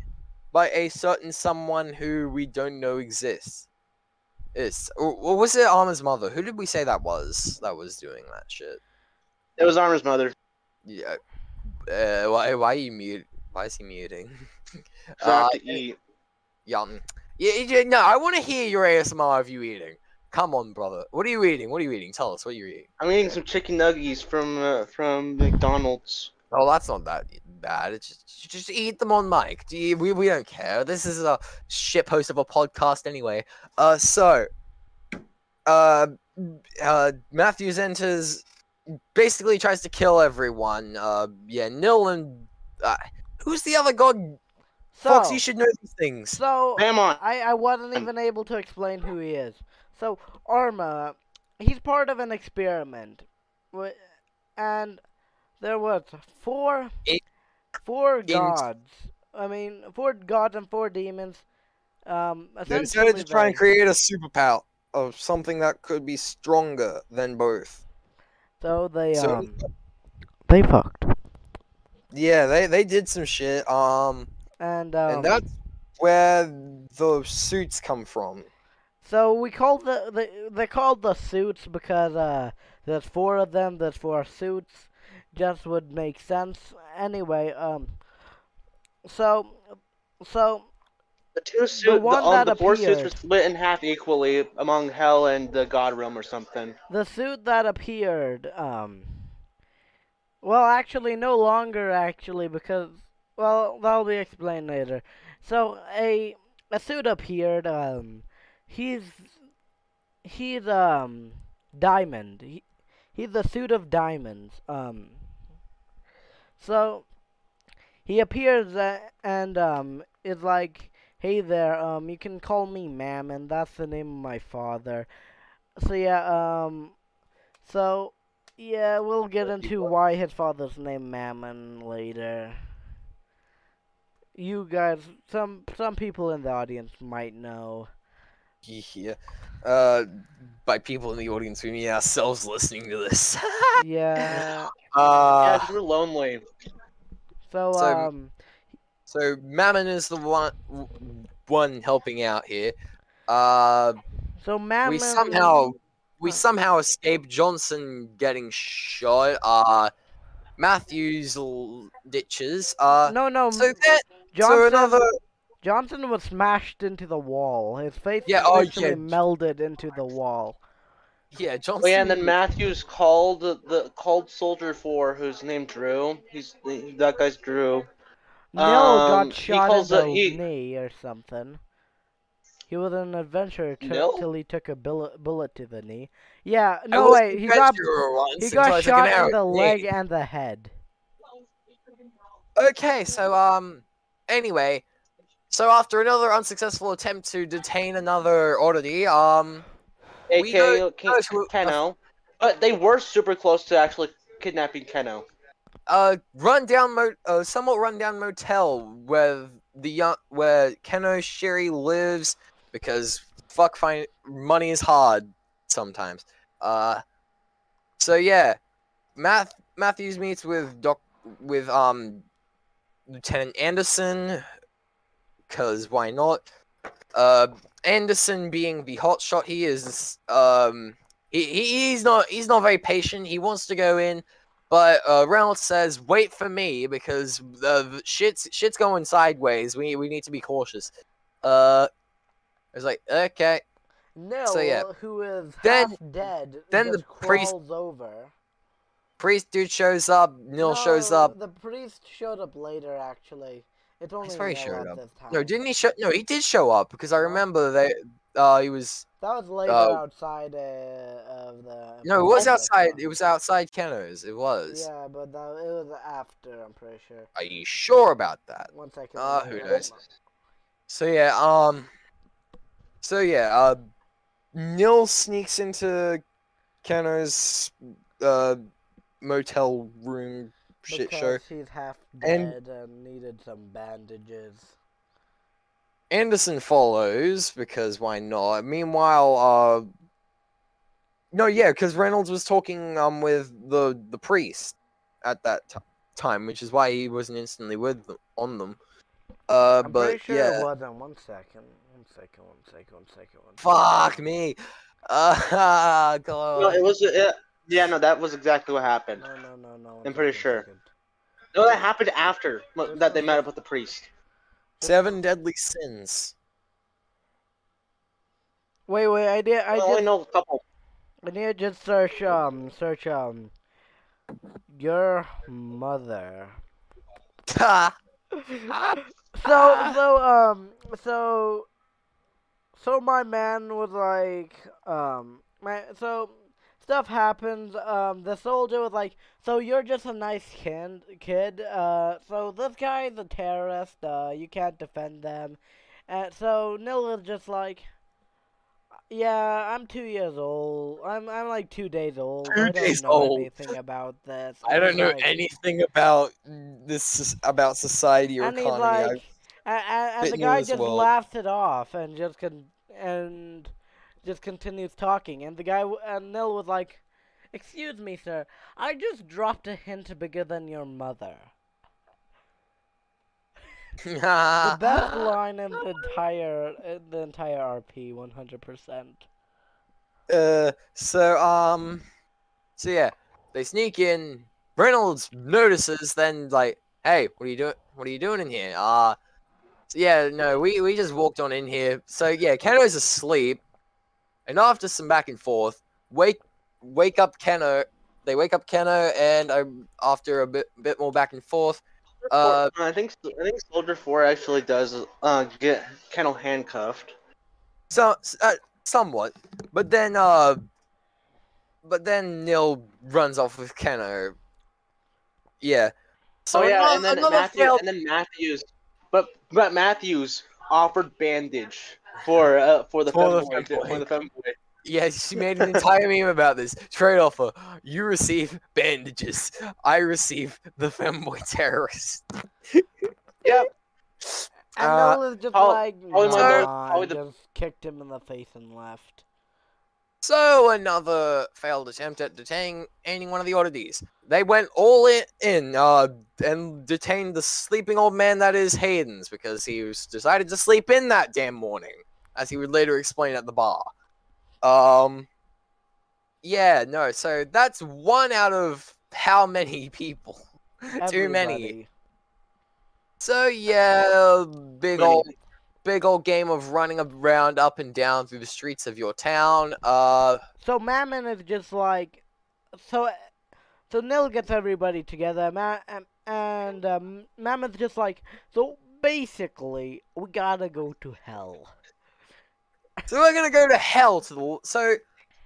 by a certain someone who we don't know exists it's or, was it Arma's mother? Who did we say that was? That was doing that shit. It was Armor's mother. Yeah. Uh, why? Why are you mute? Why is he muting? I Uh, to eat. Yum. Yeah, yeah, no, I want to hear your ASMR of you eating. Come on, brother. What are you eating? What are you eating? Tell us what you're eating. I'm eating some chicken nuggies from uh, from McDonald's. Oh, that's not that bad. It's just, just eat them on mic. Do you, we we don't care. This is a shit post of a podcast anyway. Uh, so, uh, uh, Matthews enters, basically tries to kill everyone. Uh, yeah, Nil and uh, who's the other god? So, Fox, you should know these things. so Come on. I I wasn't even able to explain who he is. So Arma, he's part of an experiment, and there was four In- four in- gods. I mean, four gods and four demons. Um, They decided essentially to try and create a superpower of something that could be stronger than both. So they So- um they fucked, Yeah, they they did some shit. Um, and um, and that's where the suits come from. So we call the, the they called the suits because uh there's four of them. There's four suits. Just would make sense anyway. Um. So, so The two suit, the, one um, that the four suits were appeared. split in half equally among Hell and the God Realm or something. the suit that appeared um. Well, actually, no longer actually because well that'll be explained later. So a a suit appeared. Um, he's he's um diamond. He, he's a suit of diamonds. Um. So he appears and um is like, "Hey there, um, you can call me Mammon. That's the name of my father." So yeah, um, so yeah, we'll get into why his father's name Mammon later. You guys, some some people in the audience might know. Yeah. Uh, by people in the audience, we mean ourselves listening to this. Yeah. Uh, yeah, 'cause we're lonely. So So, um, so Mammon is the one one helping out here. Uh, so Mammon. we somehow we somehow escaped Johnson getting shot. Uh, Matthews l- ditches. Uh, No, no. so m- that so Johnson. another Johnson was smashed into the wall. His face Yeah, oh, literally yeah. melded into the wall. yeah Johnson. Oh yeah, and then Matthews called the, the called Soldier Four, who's named Drew. He's that guy's Drew. No, Um, got shot in the it- he- knee or something. He was an adventurer t- Nil? till he took a bullet bullet to the knee. Yeah, no was wait, he got he got shot in the at me. leg and the head. Okay, so um, anyway, so after another unsuccessful attempt to detain another oddity, um, aka go- go to- Keno. But they were super close to actually kidnapping Keno. uh, rundown mo- uh, somewhat rundown motel where the young where Keno Sherry lives because fuck find money is hard sometimes. Uh, so yeah, Math Matthews meets with Doc with um Lieutenant Anderson because why not? Uh, Anderson being the hotshot he is, um, he, he he's not he's not very patient. He wants to go in, but uh, Reynolds says, "Wait for me because the shit's shit's going sideways. We we need to be cautious." Uh, it's like okay. Nil, So, yeah. who is Then- half dead, then the priest- over. Priest dude shows up. Nil shows up. The priest showed up later, actually. It's only swear he showed up. No, didn't he show? No, he did show up because I remember that Uh, he was. That was later Uh, outside uh, of the. No, it was outside. It was outside Keno's. It was. Yeah, but that, it was after. I'm pretty sure. Are you sure about that? One second. Uh, who knows? So yeah, um, so yeah, uh, Nil sneaks into Keno's uh motel room shit show. Because he's half dead and needed some bandages. Anderson follows because why not? Meanwhile, uh, no, yeah, because Reynolds was talking um with the the priest at that t- time, which is why he wasn't instantly with them on them. Uh, I'm but sure yeah. it wasn't. One second. One second. One second. One second. One second. Fuck me. Uh, God. No, it was. It, yeah, no, that was exactly what happened. No, no, no, no. I'm pretty sure. No, that happened after that they met up with the priest. Seven deadly sins. Wait, wait. I did. I I only just. know a couple. I need to just search. Um. Search. Um. Your mother. Ha! So so um so so my man was like um my so stuff happens um the soldier was like so you're just a nice kid kid uh so this guy's a terrorist uh you can't defend them and so Nil was just like yeah I'm two years old I'm I'm like two days old Two I don't days know old. anything about this I don't know Like- anything about this about society or and he's economy. like, and, and, and the guy just well. laughs it off and just can and just continues talking. And the guy and Nil was like, "Excuse me, sir, I just dropped a hint bigger than your mother." The best line in the entire in the entire RP, one hundred percent. Uh, so um, so yeah, they sneak in. Reynolds notices, then like, hey, what are you doing? What are you doing in here? Uh, so yeah, no, we we just walked on in here. So yeah, Keno's asleep, and after some back and forth, wake wake up Keno. They wake up Keno, and um, after a bit bit more back and forth, Uh, I think I think Soldier Four actually does uh get Kennel handcuffed. So, uh, somewhat, but then, uh, but then Nil runs off with Keno. Yeah. So oh yeah, ano- and then Matthew, failed- and then Matthews, but but Matthews offered bandage for uh for the For the femboy, to- femboy. for the femboy. Yeah, she made an entire meme about this. Trade offer: you receive bandages, I receive the femboy terrorist. Yep. And Uh, Nil is just probably- like, probably my nah, most- probably and the- just kicked him in the face and left. So another failed attempt at detaining any one of the oddities. They went all in, in uh, and detained the sleeping old man that is Hayden's because he was decided to sleep in that damn morning, as he would later explain at the bar. Um, yeah, no. So that's one out of how many people? Too many. So yeah, big old, big old game of running around up and down through the streets of your town. Uh. So Mammon is just like, so, so Nil gets everybody together, Ma- and, and um, Mammon's just like, so basically, we gotta go to hell. So we're gonna go to hell to the. So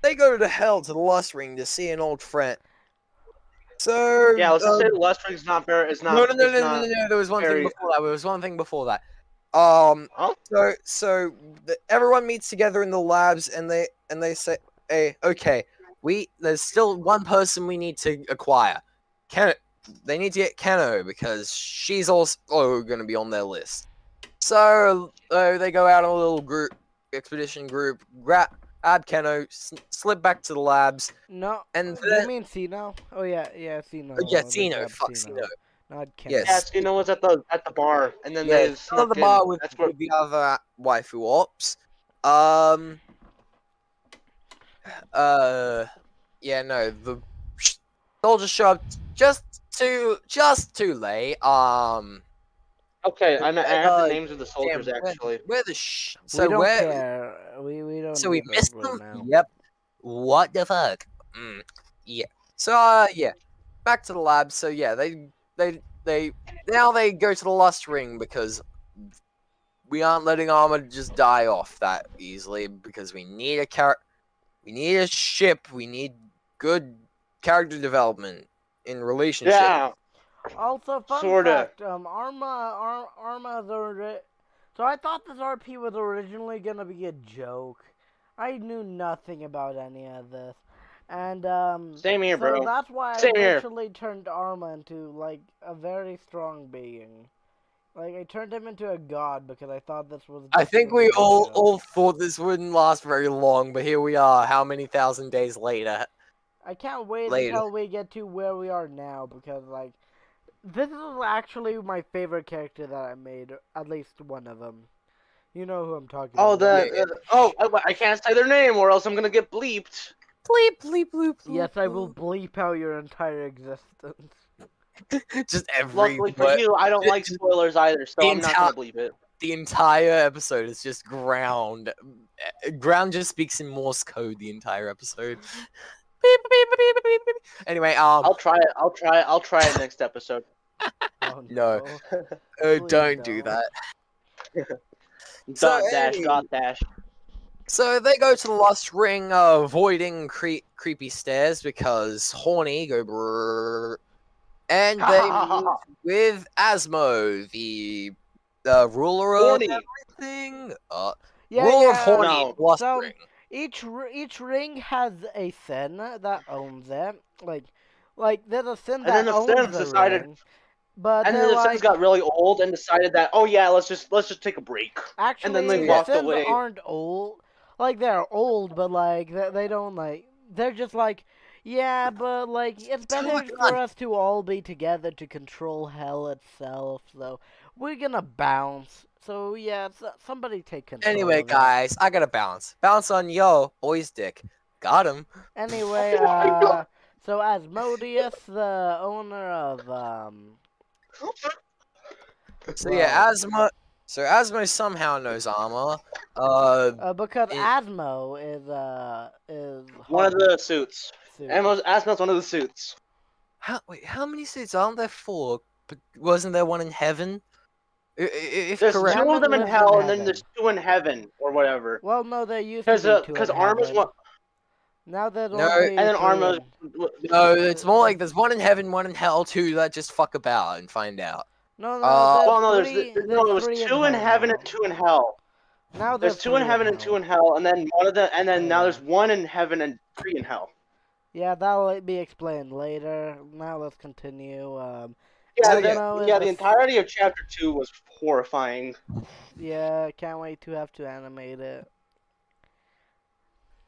they go to hell to the lust ring to see an old friend. So Yeah, let's just say Lust Ring's not very. It's not. no, no, no, it's no, not- no, no, no. There was one very- thing before that. There was one thing before that. Um. Oh? So so the, everyone meets together in the labs, and they and they say, "Hey, okay, we there's still one person we need to acquire. Ken, they need to get Keno because she's also going to be on their list." So uh, they go out on a little group expedition group, grab grab Keno, s- slip back to the labs, No, and you then mean Sino? Oh yeah, yeah, Sino. Oh, yeah, they Sino. grabbed Fuck Sino. Not Ken. Yes. Yes, you know what's at the at the bar, and then Yeah, they at the bar in. with, That's where with the other waifu ops. Um. Uh. Yeah. No. The soldiers show up just too just too late. Um. Okay, I know, I have Uh, the names of the soldiers damn, actually. Where the sh- we so don't where care. We we don't. so we missed them. now. Yep. What the fuck? Mm. Yeah. So uh yeah, back to the lab. So yeah, they they they now they go to the lust ring because we aren't letting armor just die off that easily because we need a char we need a ship. We need good character development in relationship. Yeah, Also, fun Sorta. fact: um, Arma, Ar- Arma, the ori- so I thought this RP was originally gonna be a joke. I knew nothing about any of this, and um, same here, so bro. that's why Same I here. actually turned Arma into like a very strong being. Like I turned him into a god because I thought this was. I think we all joke. all thought this wouldn't last very long, but here we are. How many thousand days later? I can't wait later. until we get to where we are now because like this is actually my favorite character that I made. At least one of them. You know who I'm talking Oh, about. the uh, oh, I, I can't say their name or else I'm gonna get bleeped. Bleep bleep bleep. Yes, I will bleep out your entire existence. Just every Luckily for you, I don't like spoilers either, so I'm not gonna bleep it. the entire episode is just ground. Uh, Ground just speaks in Morse code the entire episode. Beep, beep, beep, beep, beep, beep. Anyway, um, I'll try it. I'll try it. I'll try it next episode. Oh, No. no. uh, please don't do don't. that. Dot So, dash any- dot dash. So they go to the Lust Ring, uh, avoiding cre- creepy stairs because horny go brrrr. And they meet with Asmo, the the ruler of Horny. everything. Uh, Yeah, ruler of horny No. Lost So, Ring. Each r- each ring has a sin that owns it. Like, like there's a sin And that then the owns Sims the decided- ring. But And then the like, Sims got really old and decided that, oh yeah, let's just let's just take a break. Actually, and then they the walked Sims away. aren't old. Like they're old, but like they, they don't like. They're just like, yeah, but like it's better for us to all be together to control hell itself. So we're gonna bounce. So yeah, somebody take control. Anyway, guys, I gotta bounce. Bounce on yo, boy's dick. Got him. Anyway, uh, so Asmodeus, the owner of um, So yeah, Asmo. So Asmo somehow knows armor. Uh, uh because It- Asmo is uh is One of the suits. suit. Asmo's, Asmo's one of the suits. how wait, how many suits aren't there? Four. But wasn't there one in heaven? I- I- If There's correct. two of them in lives in hell, and then there's two in heaven or whatever. Well, no, there used to Because be two because in Arma's one. Now there's No, only And then three Arma's. No, it's more like there's one in heaven, one in hell, two that just fuck about and find out. No, no, Uh, there's Well, no, there's, three, there- no, there's there's three two in heaven and two in hell. Now There's two in heaven and two in hell, and then one of the, and then now there's one in heaven and three in hell. Yeah, that'll be explained later. Now let's continue. Um, Yeah, the, yeah. yeah, the entirety of chapter two was horrifying. yeah, can't wait to have to animate it.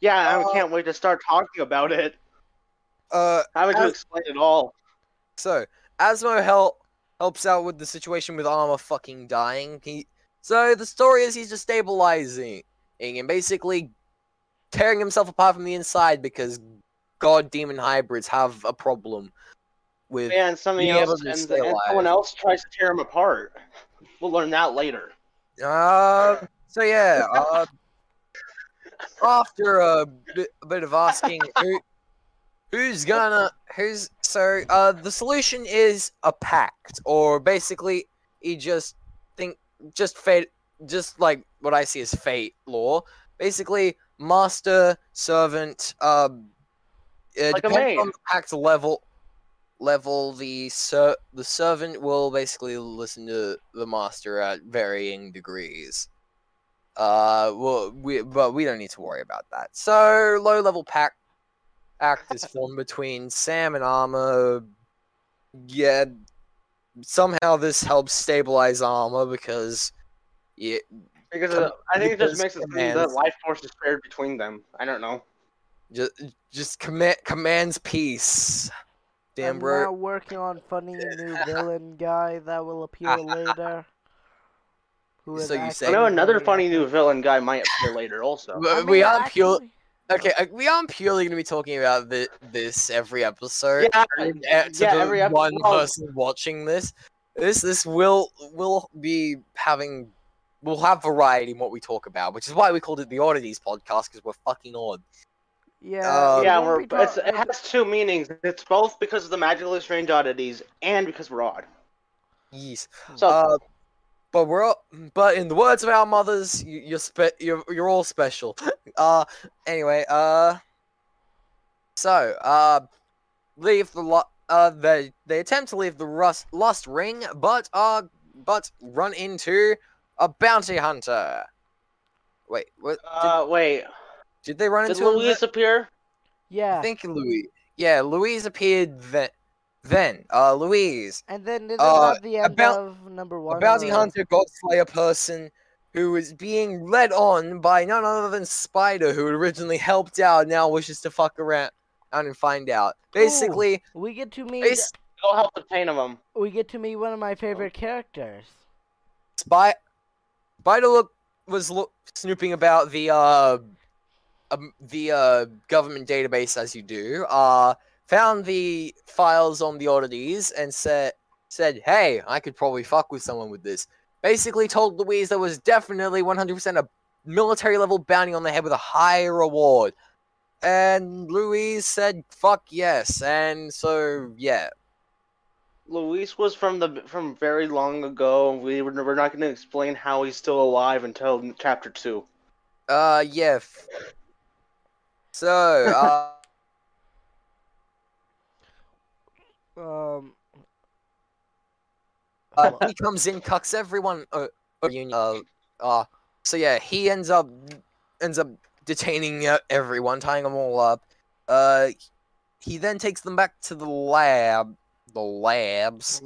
Yeah, Uh, I can't wait to start talking about it. Uh, Having to explain it all. so Asmo help helps out with the situation with armor fucking dying. He so the story is he's just stabilizing and basically tearing himself apart from the inside because god demon hybrids have a problem with And something else, and, and someone else tries to tear him apart. We'll learn that later. Uh, so yeah, uh, after a bit, a bit of asking, who, who's gonna, who's, so, uh, the solution is a pact, or basically, you just think, just fate, just like what I see as fate law. Basically, master, servant, um, uh, Like on the pact level, level the ser- the servant will basically listen to the master at varying degrees. Uh, well, we but we don't need to worry about that. So low level pact act is formed between Sam and Alma. Yeah, somehow this helps stabilize Alma because yeah, Because Com- uh, I think it just makes it seem commands. that life force is shared between them. I don't know. just just command commands peace. Damn, I'm bro. now working on funny new villain guy that will appear later. who is So you I say- actually know another funny new villain guy might appear later also. We- I we mean, aren't pure. Actually- Okay, uh, we aren't purely going to be talking about thi- this every episode. Yeah, And, uh, to yeah, the every episode. one person watching this, this this will will be having we'll have variety in what we talk about, which is why we called it the oddities podcast because we're fucking odd. Yeah, we yeah, we're, be it's, it has two meanings. It's both because of the magically strange oddities and because we're odd. Yes. So Uh, but we're all, but in the words of our mothers, you, you're spe- you're you're all special. Uh, anyway, uh, so uh, leave the lo- uh they they attempt to leave the rust lust ring, but uh but run into a bounty hunter. Wait, what? Did, uh, wait, did they run did into? a- Louise appear? yeah. I think Louis. Yeah, Louise appeared then. Then, uh, Louise, And then isn't Uh, the end about- of number one? a bounty or- hunter god slayer person who is being led on by none other than Spider, who originally helped out, now wishes to fuck around and find out. Basically, We get to meet. bas- Go help obtain of them. We get to meet one of my favorite characters. Spy Spider look was look, snooping about the uh um, the uh government database as you do. Uh found the files on the oddities and said said, "Hey, I could probably fuck with someone with this." Basically told Louise there was definitely 100% a military level bounty on the head with a high reward. And Louise said, "Fuck yes." And so, yeah. Luis was from the from very long ago. We were, we're not going to explain how he's still alive until chapter two. Uh, yeah. So, uh, Um. uh, he comes in, cucks everyone. Uh, uh. Uh, uh, so yeah, he ends up ends up detaining uh, everyone, tying them all up. Uh, he then takes them back to the lab. The labs.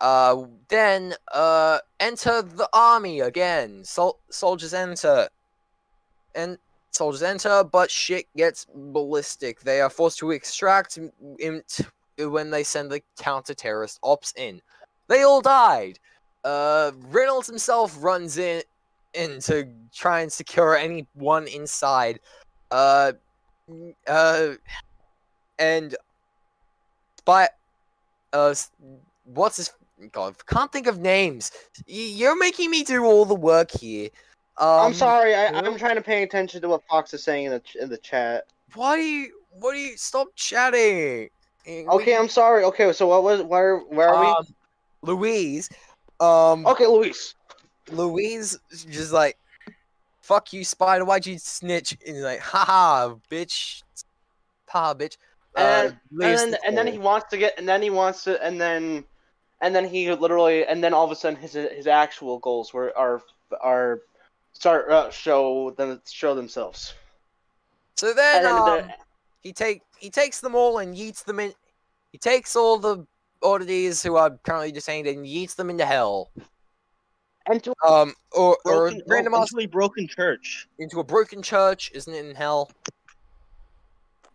Uh, then uh, enter the army again. Sol- soldiers enter, and soldiers enter, but shit gets ballistic. They are forced to extract when they send the counter-terrorist ops in. They all died. Uh, Reynolds himself runs in in to try and secure anyone inside. Uh, uh, and by uh, what's his God, can't think of names. Y- You're making me do all the work here. Um, I'm sorry. I, I'm trying to pay attention to what Fox is saying in the ch- in the chat. Why do you? What do you? Stop chatting. We- Okay, I'm sorry. Okay, so what was where where are we? um, Louise. Um, Okay, Louise. Louise just like, fuck you, Spider. Why'd you snitch? And he's like, haha, bitch. Ha, bitch. Uh, And, and then the and then he wants to get and then he wants to and then and then he literally and then all of a sudden his his actual goals were are are start uh, show them show themselves. So then, And then um, the- he take he takes them all and yeets them in. He takes all the oddities who are currently detained and yeets them into hell. and Um, or or broken, random oh, ass into a broken church. into a broken church, isn't it in hell?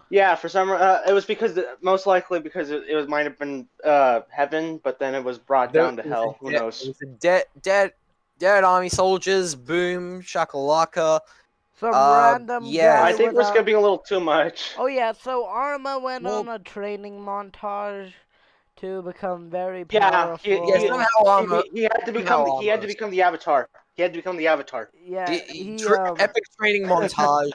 Yeah, for some uh, it was because most likely because it, it was might have been uh heaven, but then it was brought down to There was a hell. Who knows? there was a Dead, dead, dead army soldiers. Boom, shakalaka. Some Uh, random yeah. guy I think we're without- skipping a little too much. Oh yeah, so Arma went Well- on a training montage to become very Yeah, powerful. he, Yeah, he, somehow Arma- he, had to somehow become he had to become the avatar. He had to become the avatar. yeah, The- he, tr- um, epic training montage.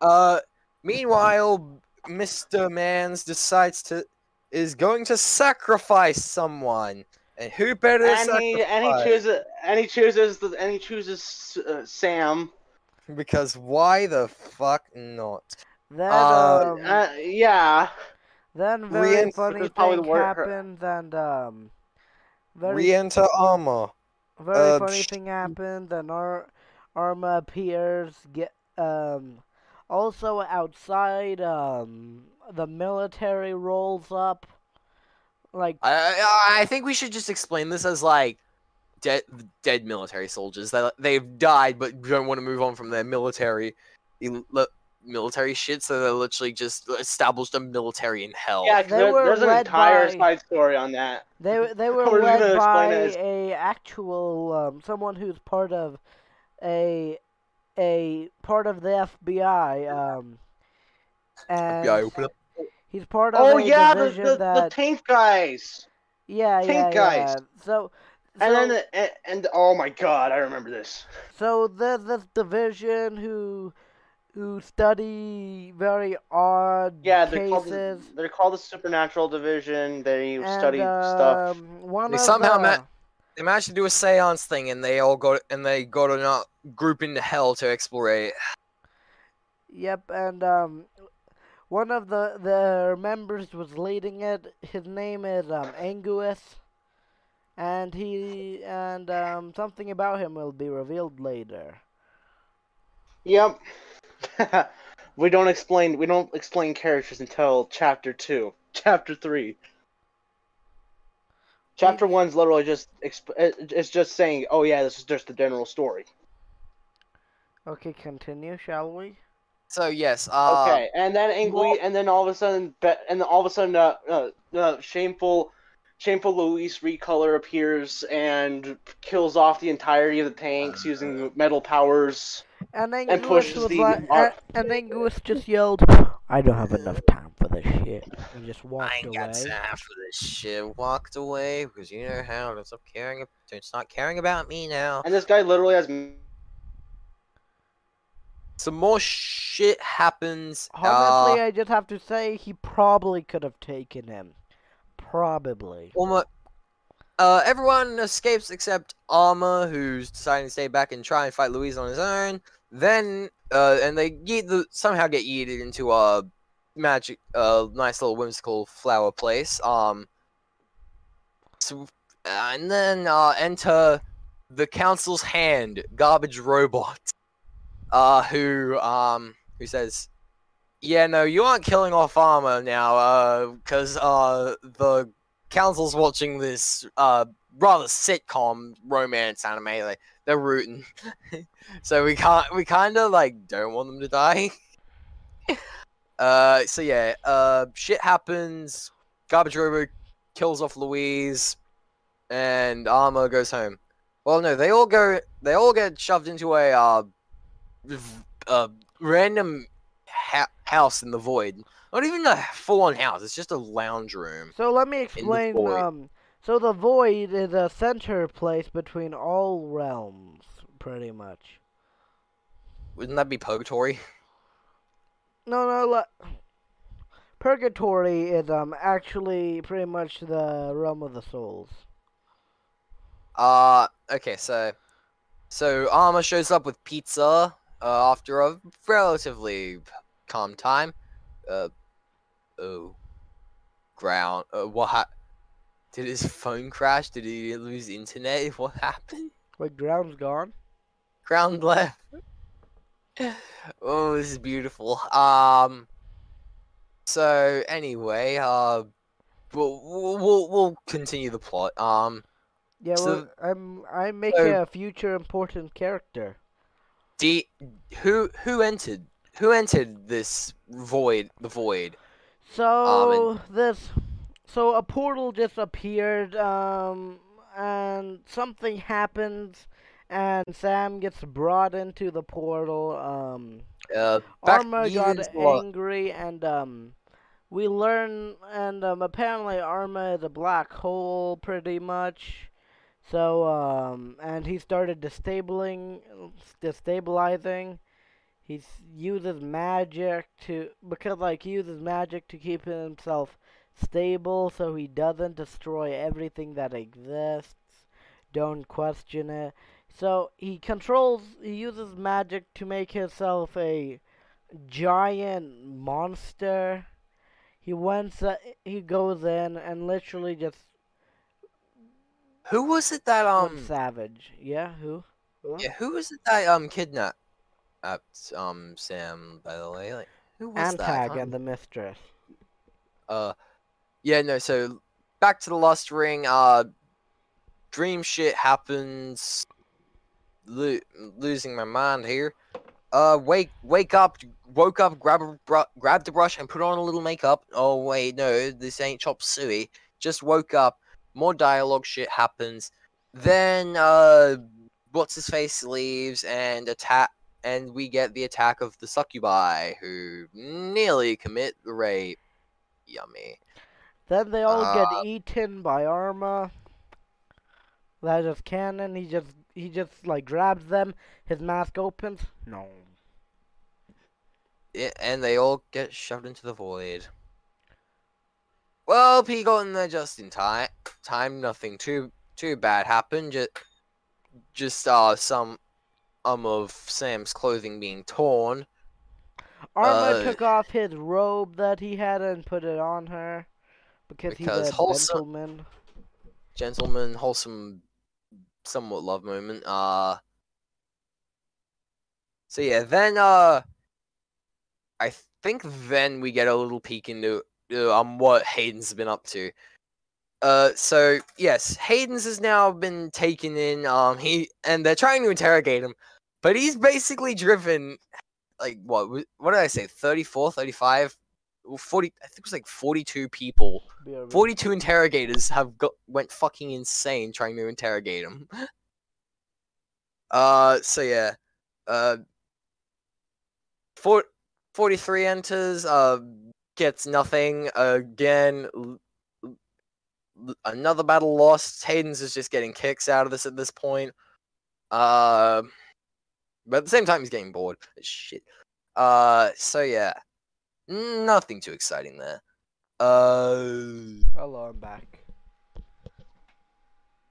uh, meanwhile, Mr. Mans decides to is going to sacrifice someone, and who better to And he and he chooses and he chooses the and he chooses uh, Sam. Because why the fuck not? then uh, um, Uh, yeah. then very re-ent- funny thing the happened, and um, very Re-enter armor. very uh, funny sh- thing happened. Then Ar- Arma appears. Get um, also outside. Um, the military rolls up. Like I, I I think we should just explain this as like dead dead military soldiers that they've died but don't want to move on from their military military shit, so they literally just established a military in hell. Yeah, there- there's an entire by- side story on that. They they were We're just gonna led by as- a actual um, someone who's part of a a part of the FBI. Um, and Yeah, open up. he's part of Oh a yeah, the, division the, the tank guys. yeah yeah tank yeah. guys. So And then the, and, and oh my god, I remember this. so there's this division who who study very odd Yeah, they're called the, they're called the Supernatural Division. They and, study stuff. um, One They of somehow the, met- They managed to do a seance thing, and they all got and they got a uh, group into hell to explore it. Yep, and um, one of the the members was leading it. His name is um Anguis, and he and um something about him will be revealed later. Yep. we don't explain we don't explain characters until chapter two. Chapter three. Chapter one's literally just exp- it's just saying, oh yeah, this is just the general story. Okay, continue, shall we? So yes, uh, Okay, and then Angry, well- and then all of a sudden, and then all of a sudden, uh, uh, uh, shameful, shameful Luis Recolor appears and kills off the entirety of the tanks uh, using uh. metal powers. And Anguis pushes the like, ar- and, and Anguis just yelled, "I don't have enough uh. time for this shit," and just I walked ain't away. got time for this shit. Walked away because you know how don't stop caring. Don't caring about me now. And this guy literally has Some more shit happens. Honestly, uh, I just have to say he probably could have taken him. Probably. Uh, everyone escapes except Armor, who's deciding to stay back and try and fight Louise on his own. Then, uh, and they yeet the, somehow get yeeted into a magic, uh, nice little whimsical flower place. Um, so, and then uh, enter the council's hand, garbage robot, uh, who um, who says, "Yeah, no, you aren't killing off Armor now, uh, because uh, the council's watching this uh rather sitcom romance anime. Like they're rooting, so we can't we kind of like don't want them to die. uh, so yeah, uh, shit happens. Garbage Robo kills off Louise, and Armor goes home. Well, no, they all go. They all get shoved into a uh, v- uh random ha- house in the void. Not even a full-on house. It's just a lounge room. So let me explain. Um, so the void is a center place between all realms, pretty much. Wouldn't that be purgatory? No, no. Le- Purgatory is um actually pretty much the realm of the souls. Uh, okay, so, so Armor shows up with pizza uh, after a relatively calm time. Uh, oh, ground. Uh, what? Ha- Did his phone crash? Did he lose internet? What happened? Wait, ground's gone. Ground left. oh, this is beautiful. Um. So anyway, uh, we'll we'll we'll, we'll continue the plot. Um. Yeah, So- well, I'm I'm making so- a future important character. D who who entered who entered this void the void So this, so a portal just appeared, um, and something happens, and Sam gets brought into the portal. Um, uh Arma got angry, and um, we learn, and um, apparently Arma is a black hole, pretty much. So um, and he started destabilizing, destabilizing. He uses magic to because like he uses magic to keep himself stable, so he doesn't destroy everything that exists. Don't question it. So he controls. He uses magic to make himself a giant monster. He wants. Uh, he goes in and literally just who was it that went um savage. Yeah, who? Who? yeah who was it that um kidnapped uh, um Sam by the way like who was that Antag and the mistress. Uh, yeah, no. So back to the Lust Ring. Uh, dream shit happens. Lo- losing my mind here. uh, wake, wake up, woke up, grab a br- grabbed a brush and put on a little makeup. Oh wait, no, this ain't Chop Suey. Just woke up. More dialogue shit happens. Then uh, what's his face leaves and attack, and we get the attack of the succubi who nearly commit the rape. Yummy. Then they all Uh, get eaten by Arma. That is canon. He just he just like grabs them. His mask opens. No. Yeah, and they all get shoved into the void. Well, P got in there just in time. Time, nothing too too bad happened. Just, just uh, some um of Sam's clothing being torn. Arma Uh, took off his robe that he had and put it on her because, Because he's a wholesome- gentleman. Gentleman, wholesome, somewhat love moment. Uh. So yeah, then uh, I think then we get a little peek into uh, um what Hayden's been up to. Uh, so yes, Hayden's has now been taken in. Um, he and they're trying to interrogate him, but he's basically driven like what? What did I say? 34, 35, 40. I think it was like forty-two people. BRB. 42 interrogators have got went fucking insane trying to interrogate him. Uh, so yeah, uh, four, 43 enters, uh, gets nothing again. Another battle lost. Hayden's is just getting kicks out of this at this point. Uh, but at the same time, he's getting bored. Shit. Uh, so yeah, nothing too exciting there. Uh. Hello, I'm back.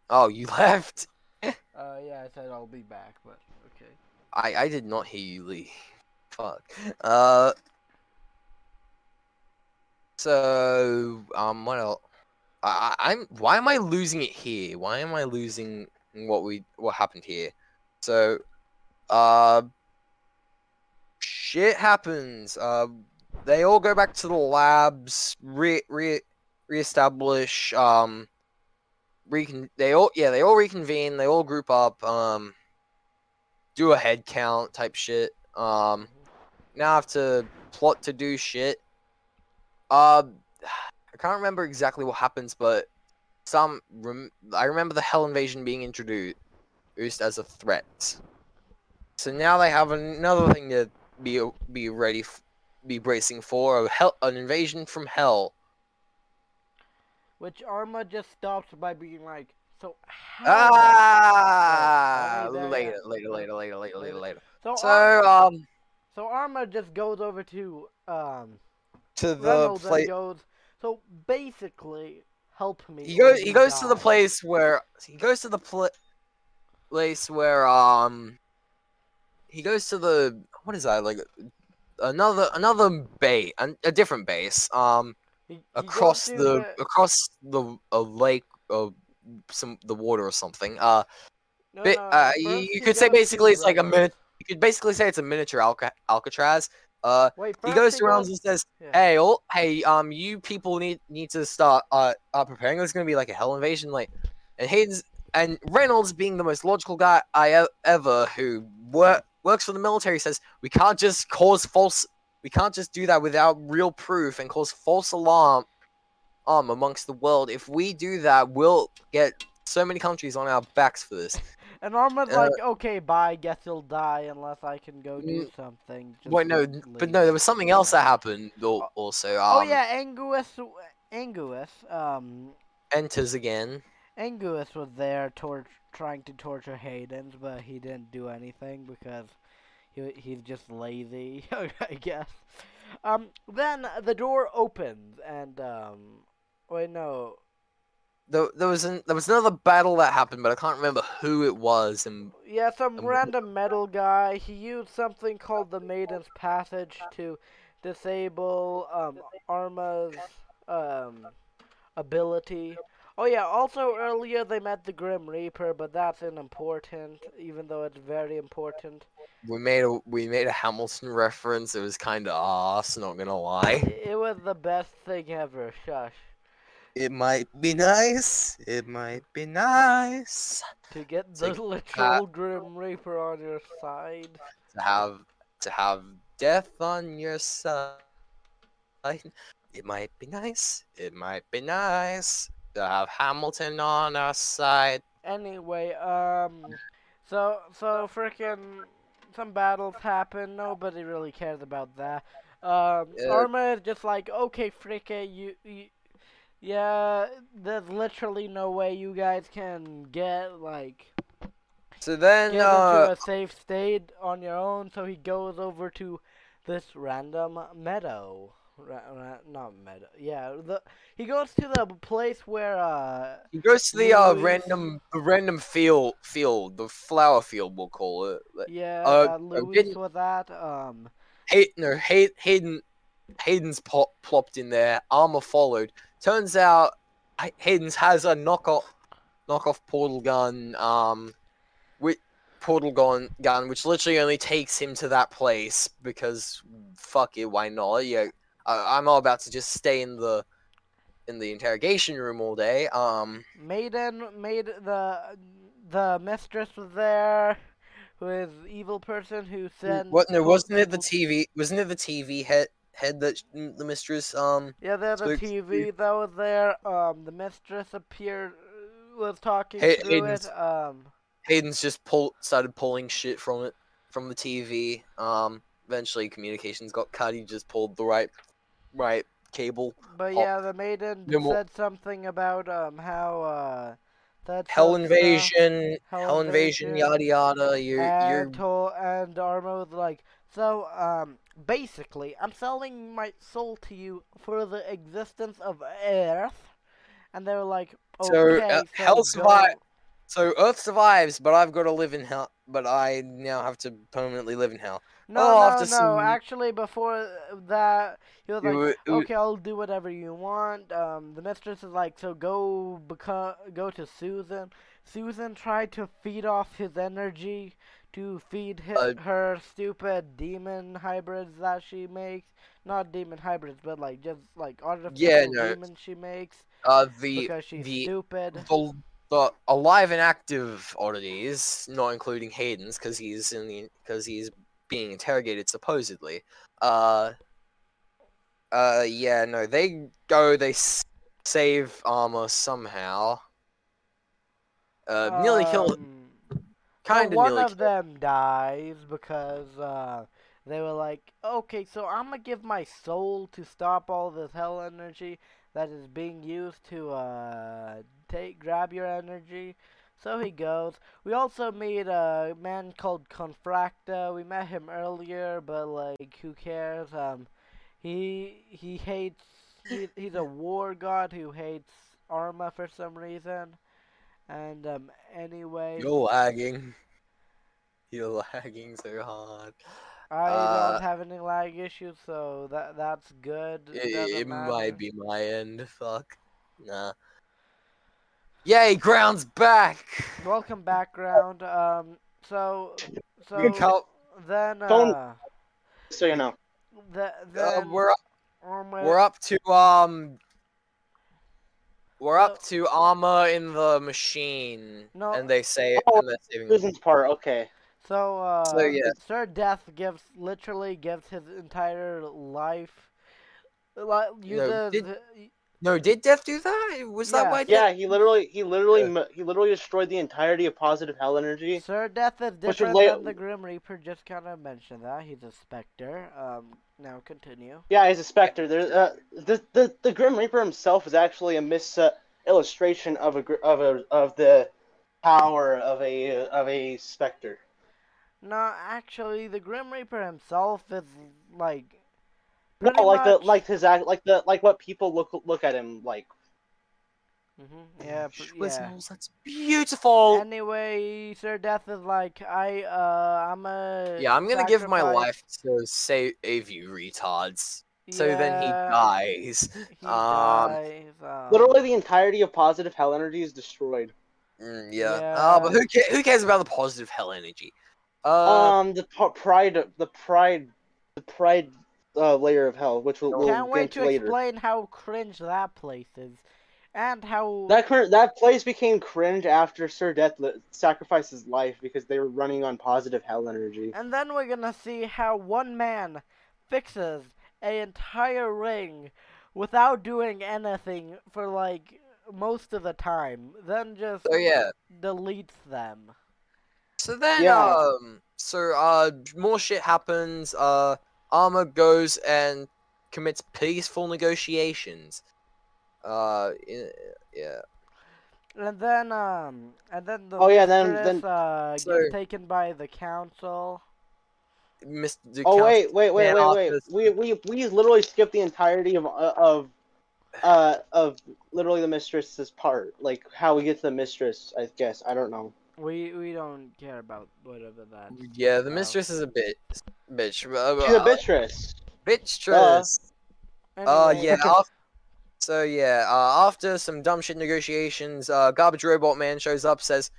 Oh, you left? Uh, yeah, I said I'll be back, but okay. I I did not hear you leave. Fuck. Uh. So um, what else? I, I- I'm. Why am I losing it here? Why am I losing what we what happened here? So, uh, shit happens. Uh, they all go back to the labs. Re re reestablish. Um, recon. They all yeah. They all reconvene. They all group up. Um, do a head count type shit. Um, now I have to plot to do shit. Uh, I can't remember exactly what happens, but some rem- I remember the Hell invasion being introduced as a threat. So now they have another thing to be be ready, f- be bracing for a hell an invasion from Hell. Which Arma just stopped by being like, so how? Ah, Wait, are we there later, later, later, later, later, later, later. So, So Ar- um, so Arma just goes over to um to the place. goes. So basically, help me. he goes he goes to the place where he goes to the pla- place where um he goes to the what is that like another another bay an, a different base um He- he across the across the a lake of some the water or something uh no, no, uh, you- you could say basically it's like a minute- you could basically say it's a miniature Alca- Alcatraz uh Wait, he goes to Reynolds and says yeah. hey all hey um you people need need to start uh, uh preparing there's gonna be like a hell invasion like and Hayden's and Reynolds being the most logical guy I e- ever who work works for the military says we can't just cause false we can't just do that without real proof and cause false alarm um amongst the world if we do that we'll get so many countries on our backs for this And Arma's uh, like, okay, bye. Guess you'll die unless I can go do Mm, something. Just wait no leave. but no there was something else that happened al- also um Oh yeah, Anguus, Anguus, um, enters again Anguus was there tor- trying to torture Hayden's, but he didn't do anything because he he's just lazy, I guess. Um, then the door opens and um, wait no, there, there was an, there was another battle that happened, but I can't remember who it was. And yeah, some Um, random metal guy. He used something called the Maiden's Passage to disable um Arma's um ability. Oh yeah, also earlier they met the Grim Reaper, but that's unimportant, even though it's very important. we made a we made a Hamilton reference. It was kind of ass, not gonna lie. It was the best thing ever. Shush. It might be nice. It might be nice To get the like, literal Grim Reaper on your side. to have to have death on your side. It might be nice. It might be nice to have Hamilton on our side. Anyway, um, so so freaking some battles happen. Nobody really cares about that. Um, Yeah. Arma is just like, okay, fricka, you, you, yeah, there's literally no way you guys can get like So then, get uh, into a safe state on your own. So he goes over to this random meadow. Not meadow. Yeah, the he goes to the place where uh he goes to the uh Louis- random, the random field, field, the flower field, we'll call it. Yeah Uh, that Luis didn't- um. Hay- no, Hay- Hayden, Hayden's pop- plopped in there. Armor followed. Turns out, Hayden's has a knockoff, knockoff portal gun. Um, with portal gun, gun, which literally only takes him to that place because fuck it, why not? Yeah, I- I'm all about to just stay in the, in the interrogation room all day. Um, Maiden made the the mistress was there, who is evil person who sent. what? No, wasn't it the TV? Wasn't it the TV head? Head that the mistress um Yeah, there's a TV that was there. Um, the mistress appeared, was talking through Aiden's- it. Um, Hayden's just pull started pulling shit from it from the TV. Um, eventually communications got cut. He just pulled the right right cable. but yeah, the maiden no more- said something about um how uh that Hell some invasion, Hell hell invasion, invasion, yada yada. You're you're and, to- and Arma was like, so um, basically, I'm selling my soul to you for the existence of Earth, and they were like, So, okay, uh, so Hell survive- so Earth survives, but I've got to live in hell. But I now have to permanently live in hell. No, Oh, no, no. some- Actually, before that, he was like, wa- it wa- okay, I'll do whatever you want. Um, the mistress is like, so go become, go to Susan. Susan tried to feed off his energy to feed hi- Uh, her stupid demon hybrids that she makes. Not demon hybrids, but like just like artificial no. demons she makes Uh, the because she's the stupid. the, the alive and active oddities, not including Hayden's, because he's in the because he's being interrogated supposedly. Uh, uh, yeah, no, they go, they s- save Armor somehow. Uh, nearly kill, Um, kind of one of kill- them dies because uh, they were like, okay, so I'm gonna give my soul to stop all this hell energy that is being used to uh, take grab your energy. So he goes. We also meet a man called Confracta. We met him earlier, but like, who cares? Um, he he hates. He, he's a war god who hates Arma for some reason. And um, anyway. You're lagging. You're lagging so hard. I Uh, don't have any lag issues, so that that's good. It, it might be my end. Fuck. Nah. Yay, ground's back. Welcome background. Um, so so Good Cal- then Phone- uh, So you know. the, uh, we're up, we're up to um. We're up to armor in the machine, No. and they say, Oh, and they're saving. Susan's part, okay. So uh, So, yeah. Sir Death gives literally gives his entire life. Like uses did- No, did Death do that? Was that Yeah. why? Death- Yeah, he literally, he literally, Yeah. he literally destroyed the entirety of positive hell energy. Sir Death is Which would different lay- than the Grim Reaper. Just kind of mentioned that he's a specter. Um, now continue. Yeah, he's a specter. There, uh, the, the the Grim Reaper himself is actually a mis uh, illustration of a of a of the power of a of a specter. No, actually, the Grim Reaper himself is like. No, pretty like the like his act, like the like what people look look at him like. Mm-hmm. yeah, pr- yeah. Whistles, that's beautiful. Anyway, Sir Death is like, I, uh, I'm a. yeah, I'm gonna give my life to save you, retards. So then he dies. He Um, dies. um, Literally, the entirety of positive hell energy is destroyed. Mm, yeah. Uh, but who ca- who cares about the positive hell energy? Uh, um, the pride, the pride, the pride uh, layer of hell, which we'll, we'll Can't wait to later. explain how cringe that place is. and how That cur- that place became cringe after Sir Death li- sacrificed his life because they were running on positive hell energy. and then we're gonna see how one man fixes a entire ring without doing anything for like most of the time, then just So yeah. deletes them. So then, Yeah. um, so uh, more shit happens. Uh, Armor goes and commits peaceful negotiations. Uh, yeah. And then um and then the Oh, yeah, then- then- uh So- gets taken by the council. Mr. the Oh council- wait, wait, wait, wait, wait. We we we literally skipped the entirety of uh, of uh of literally the mistress's part, like how we get to the mistress. I guess I don't know. We we don't care about whatever that. Yeah, the about. mistress is a bit bitch. Uh, She's a uh, bitchtress. Bitchtress. Uh, Anyway, yeah. af- so yeah, uh, after some dumb shit negotiations, uh, garbage robot man shows up, says,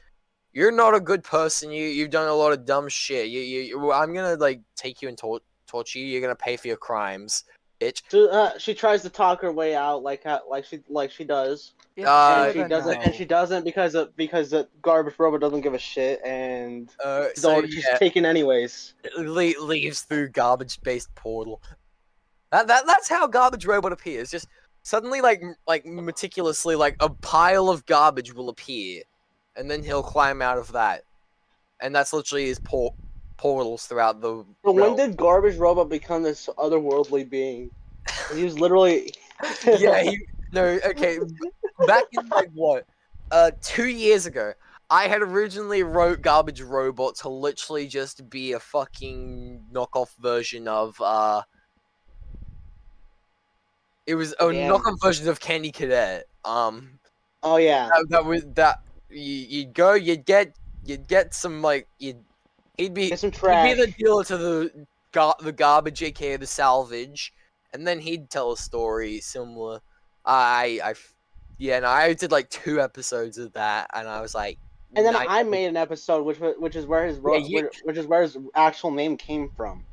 "You're not a good person. You you've done a lot of dumb shit. You you, you I'm gonna like take you and tor- torture you. You're gonna pay for your crimes, bitch." She, uh, she tries to talk her way out, like how, like she like she does, it's uh, and she doesn't, now. and she doesn't because of because the garbage robot doesn't give a shit, and Uh, so already, she's yeah, taken anyways. le- leaves through garbage-based portal. That that that's how garbage robot appears. Just suddenly, like like meticulously, like a pile of garbage will appear, and then he'll climb out of that, and that's literally his por- portals throughout the. But when did garbage robot become this otherworldly being? He was literally. yeah, he, no, okay. Back in like what, uh, two years ago, I had originally wrote Garbage Robot to literally just be a fucking knockoff version of uh. It was a knockoff version of Candy Cadet. Um, Oh yeah. that, that was that. You, you'd go, you'd get, you'd get some like, you'd, he'd be, He'd be the dealer to the gar- the garbage, aka the salvage, and then he'd tell a story similar. I, I, yeah, and I did like two episodes of that, and I was like, And then. I made an episode, which which is where his Yeah, you- which, is where his actual name came from.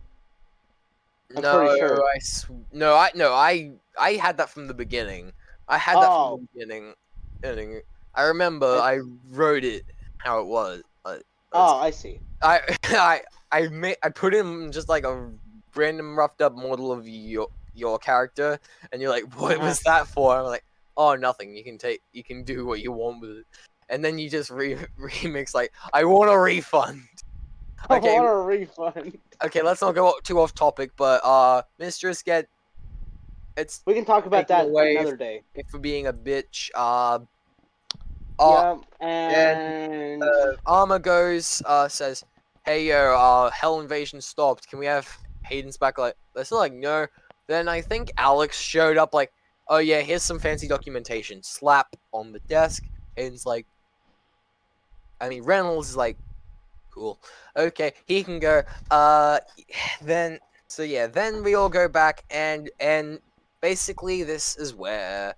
I'm no, sure. I no, I no, I I had that from the beginning. I had that Oh. from the beginning. beginning. I remember I wrote it how it was. Uh, Oh, I see. I I I made I put in just like a random roughed up model of your your character, and you're like, what Uh-huh. was was that for? I'm like, oh, nothing. You can take, you can do what you want with it, and then you just re- remix like, I want a refund. Okay, I want a refund. okay, let's not go too off topic, but uh, Mistress get it's We can talk about that another day. for being a bitch. Uh, uh, yeah, and uh, Armor goes, uh, says, "Hey yo, uh, Hell Invasion stopped. Can we have Hayden's back?" Like, they're still like, "No." Then I think Alex showed up, like, "Oh yeah, here's some fancy documentation." Slap on the desk. Hayden's like, I mean, Reynolds is like, "Cool, okay, he can go." Uh, then so yeah, then we all go back and and basically this is where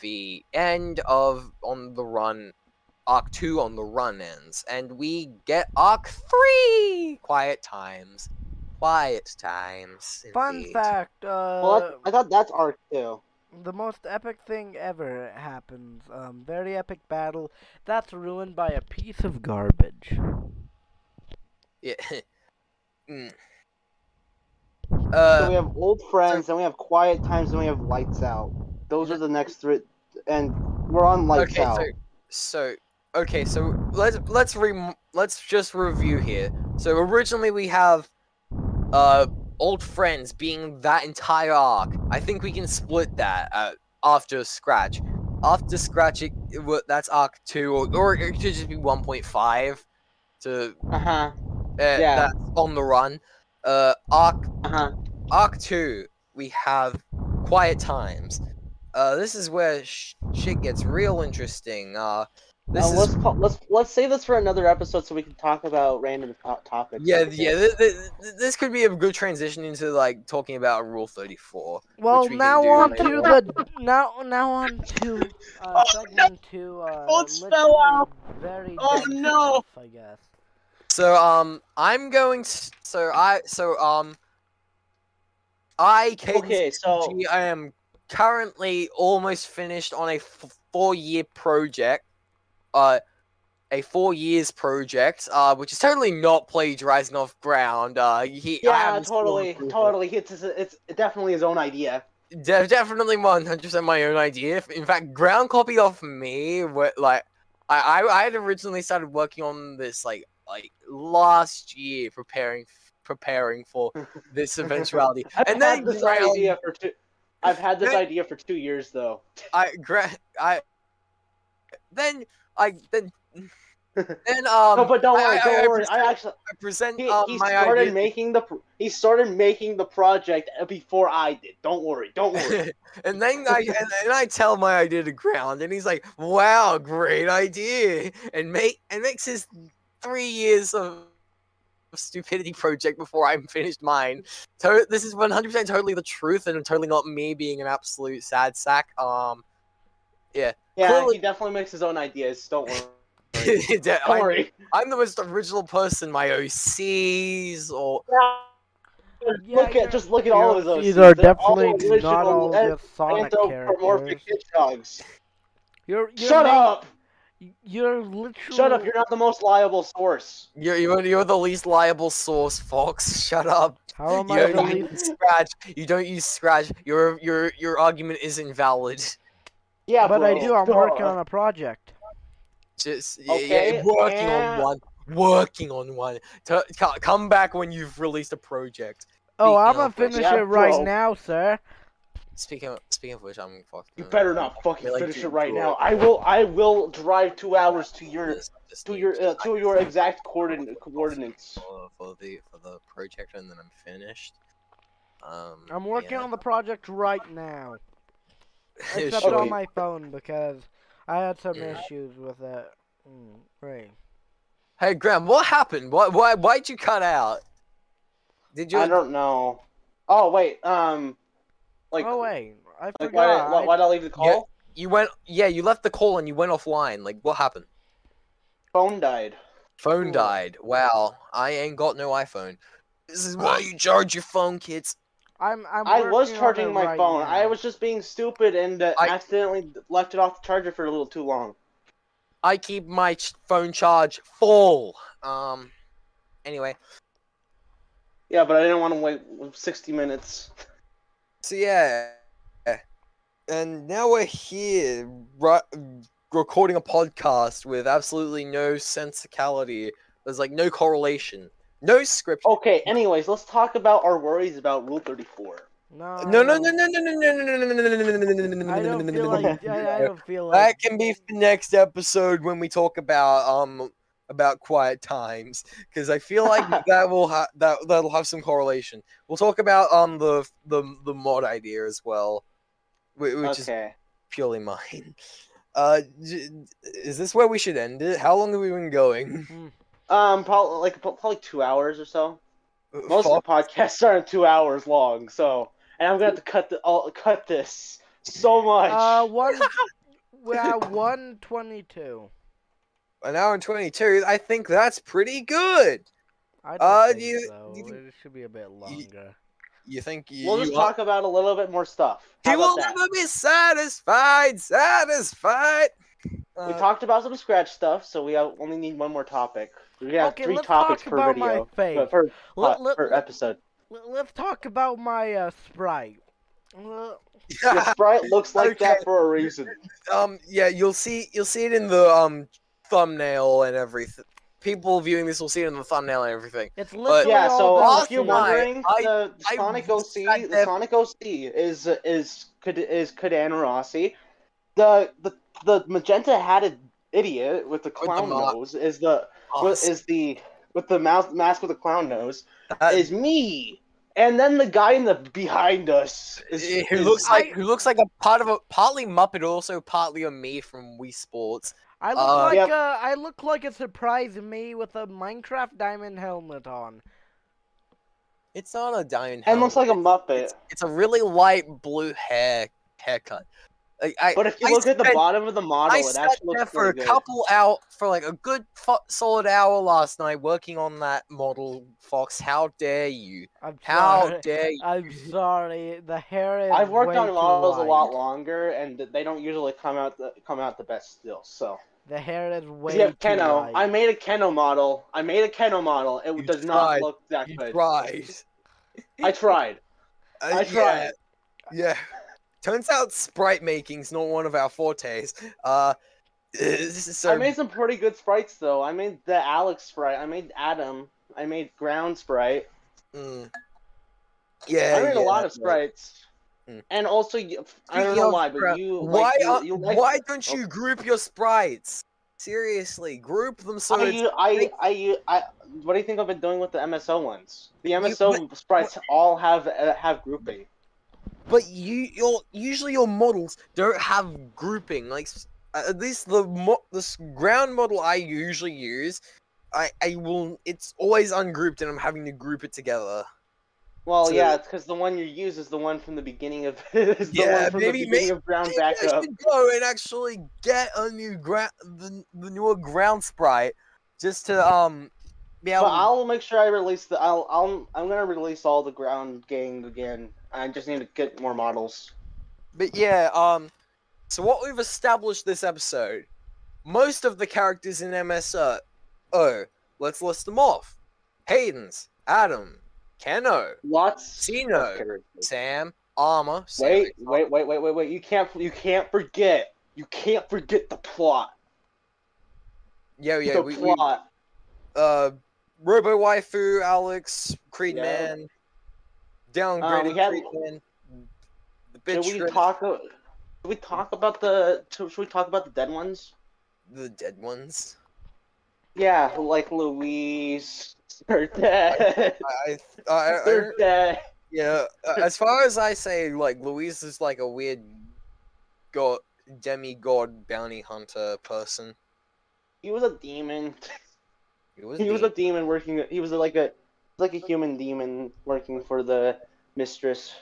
the end of on the run arc 2 on the run ends and we get arc 3 quiet times quiet times Fun fact, uh, well, that's, I thought that's arc two. The most epic thing ever happens. Um, very epic battle. That's ruined by a piece of garbage. yeah Mm. So we uh have old friends, then we have quiet times, then we have lights out. Those are the next three, and we're on lights okay out. so so okay so let's let's re let's just review here so originally we have uh old friends being that entire arc i think we can split that uh, after scratch after scratch it, it that's arc 2 or, or it could just be 1.5 to Uh huh. uh, Yeah. that's on the run uh arc Uh huh. Arc 2, we have Quiet Times. Uh, this is where sh- shit gets real interesting. Uh, this Uh, is let's call, let's let's save this for another episode so we can talk about random to- topics. yeah, like yeah. this. This, this, this could be a good transition into like talking about Rule 34. Well, we now on later to the now now on to uh, Oh, segment two. Uh, Don't spell out. Very Oh, no. stuff, I guess. So um, I'm going to. So I so um, I Cadence Okay, so G, I am currently almost finished on a f- four year project, uh, a four years project, uh, which is totally not plagiarizing off ground. Uh, he, Yeah, totally, totally. It's it's definitely his own idea. De- definitely 100% my own idea. In fact, ground copy off me. What like, I, I I had originally started working on this like like last year, preparing preparing for this eventuality, I've and then had this ground, idea for two. I've had this idea for two years though. I I then I then then um no, but don't worry, I- don't I worry. I present- actually I present he, um, he my started idea. making the he started making the project before I did. Don't worry, don't worry. and then I and then I tell my idea to ground, and he's like, "Wow, great idea!" and make and makes his three years of stupidity project before I'm finished mine. So this is 100% totally the truth, and totally not me being an absolute sad sack. Um, yeah, Clearly- he definitely makes his own ideas. Don't worry. don't Don't worry. I'm the most original person. My OCs or Yeah, look at just look at all of those. These are They're all definitely original not all and just Sonic anthropomorphic characters. hedgehogs. You're, you're Shut ma- up! You're literally. Shut up! You're not the most liable source. you're you're, you're the least liable source, Fox. Shut up. How am You I the don't least? use scratch. You don't use scratch. Your your your argument is invalid. Yeah, But bro. I do. I'm Duh. working on a project. Just yeah, Okay, yeah, working yeah. on one. Working on one. To, co- come back when you've released a project. Oh, Speaking I'm gonna finish yeah, it right bro. now, sir. Speaking of, speaking of which, I'm fucking. You better not fucking really finish do it right enjoy now. I will. I will drive two hours to your this- this to your uh, to your exact coordinate coordinates. for, for the for the project, and then I'm finished. Um, I'm working yeah. on the project right now. Yeah, Except sure. on my phone because I had some Yeah. issues with it. Mm, right. Hey, Graham, what happened? Why why why'd you cut out? Did you? I don't know. Oh wait. Um. Like. oh wait, I Like forgot. why? Why, why did I leave the call? You went. Yeah, you left the call and you went offline. Like, what happened? Phone died. Phone Ooh. died. Wow, I ain't got no iPhone. This is why you charge your phone, kids. I'm. I'm I was charging my right phone. now. I was just being stupid and uh, I- accidentally left it off the charger for a little too long. I keep my phone charge full. Um. Anyway, Yeah, but I didn't want to wait 60 minutes. so yeah, and now we're here, right, recording a podcast with absolutely no sensicality. There's like no correlation, no script. Okay, anyways, let's talk about our worries about Rule 34. No. No, no, I no, don't- no, no, no, no, no, no, no, no, no, no, no, no, no, I no, don't no, feel no, like. no, I, I no. don't feel That like. can be for next episode when we talk about um about quiet times because I feel like that will ha- that that'll have some correlation. We'll talk about um the the the mod idea as well, whi- which is okay. purely mine. Uh, j- is this where we should end it? How long have we been going? Um, probably like probably two hours or so. Most Fuck. of the podcasts aren't two hours long, so and I'm gonna have to cut the all cut this so much. Uh, one. We're at one twenty-two. An hour and twenty-two. I think that's pretty good. I Uh, think you- so. you think- It should be a bit longer. You think you? we'll you just are- talk about a little bit more stuff. How He will that? never be satisfied. Satisfied. We Uh, talked about some scratch stuff, so we only need one more topic. We have Okay, three topics per about my video, face. but per, Let, uh, let, per let, episode. let's talk about my uh, sprite. Uh, Your sprite looks like Okay. that for a reason. um. Yeah. You'll see. You'll see it in the um thumbnail and everything. People viewing this will see it in the thumbnail and everything. it's literally Yeah, all so the- if you're wondering, I- the I Sonic was OC, at the the- Sonic OC is is Kad- is Kadan Rossi. The the the magenta hatted idiot with the the clown mo- nose is the what is the with the mouse mask with the clown nose is me. And then the guy in the behind us is who is- looks like I- who looks like a part of a partly Muppet, also partly a me from Wii Sports. I look Uh, like Yep. uh, I look like a surprise me with a Minecraft diamond helmet on. It's not a diamond. and looks like a Muppet. It's, it's a really light blue hair haircut. Like, I, But if you I look at the bottom of the model, I it sat actually there looks for a good. couple out for like a good fo- solid hour last night working on that model, Fox. How dare you? I'm How sorry. dare you? I'm sorry. The hair is. I've worked way on too models a lot longer, and they don't usually come out the, come out the best still. So The hair is way yeah, too Keno. light. I made a Keno model. I made a Keno model. It You does tried. not look that You good. tried. I tried. Uh, I tried. Yeah. yeah. Turns out sprite making's not one of our fortes. Uh, this is so. I made some pretty good sprites though. I made the Alex sprite. I made Adam. I made Ground sprite. Mm. Yeah. I made a lot of that's right. sprites. Mm. And also, I don't know why, but you Why? like, are- you like why don't you group your sprites? Seriously, group them so I, it's I, I, I, what do you think I've been doing with the MSO ones? The MSO sprites all have uh, have grouping. But you, your usually your models don't have grouping. Like at least the mo- the ground model I usually use, I I will. It's always ungrouped, and I'm having to group it together. Well, So- yeah, it's because the one you use is the one from the beginning of is the Yeah, one from maybe- the beginning of Ground Maybe I should go and actually get a new ground, the, the newer ground sprite, just to um be able. But to- I'll make sure I release the. I'll. I'll. I'm gonna release all the Ground gang again. I just need to get more models. But yeah, um, so what we've established this episode, most of the characters in MSO, oh, let's list them off: Hayden's, Adam, Keno, Lots. Sino. Sam, Armor. Sam, Wait, wait, wait, wait, wait, wait! You can't. You can't forget. You can't forget the plot. Yeah, yeah, the we, we plot. uh, Robo Waifu, Alex, Creed Yeah. Man, downgraded we had- Creed Man, the Should we Shred- talk? uh, Should we talk about the? Should we talk about the dead ones? the dead ones. Yeah, like Louise. They're dead. I, I, I, They're dead. Yeah, uh, as far as I say, like Louise is like a weird god, demigod bounty hunter person. He was a demon. He was, He was a demon working. He was like a like a human demon working for the mistress.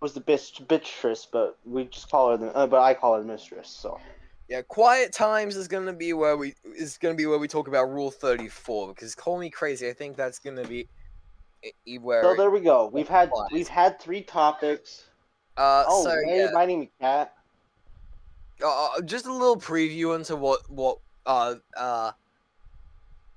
Was the bitch mistress, but we just call her the. Uh, but I call her mistress. So yeah. Quiet times is gonna be where we is gonna be where we talk about Rule Thirty Four because call me crazy. I think that's gonna be where. so there we go. We've had applies. we've had three topics. uh, Oh, so hey, yeah, my name is Cat. uh, just a little preview into what what uh uh.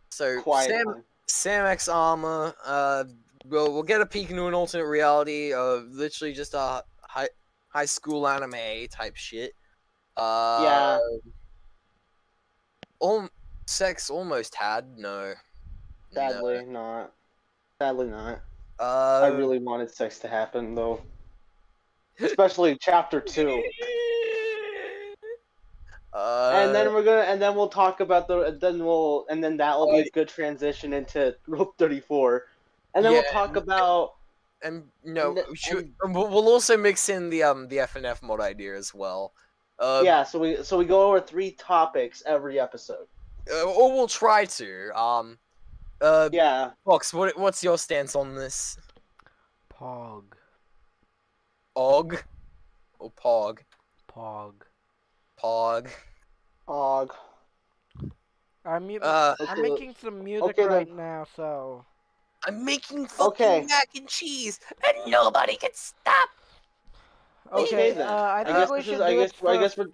So Quiet. Sam. Sam X Armor, uh, we'll, we'll get a peek into an alternate reality of literally just a high high school anime type shit. Uh, Yeah. Al- sex almost had no. Sadly, not. Sadly, not. Uh, I really wanted sex to happen though. Especially chapter two. Uh, and then we're gonna and then we'll talk about the and then we'll and then that will be a good transition into Rule Thirty Four, and then we'll Yeah, talk about and no, and we should, and- and we'll we'll also mix in the um the FNF mod idea as well. Uh, yeah. So we so we go over three topics every episode. uh, or we'll try to. Um, uh, Yeah. Fox, what what's your stance on this? Pog. Og or Pog? Pog. Pog. Og. I'm, Uh, I'm making some music okay, then. right now, so. I'm making fucking Okay. mac and cheese, and nobody can stop. Okay, Okay, then. uh, I I think guess we should is, do I guess, it for, I guess we're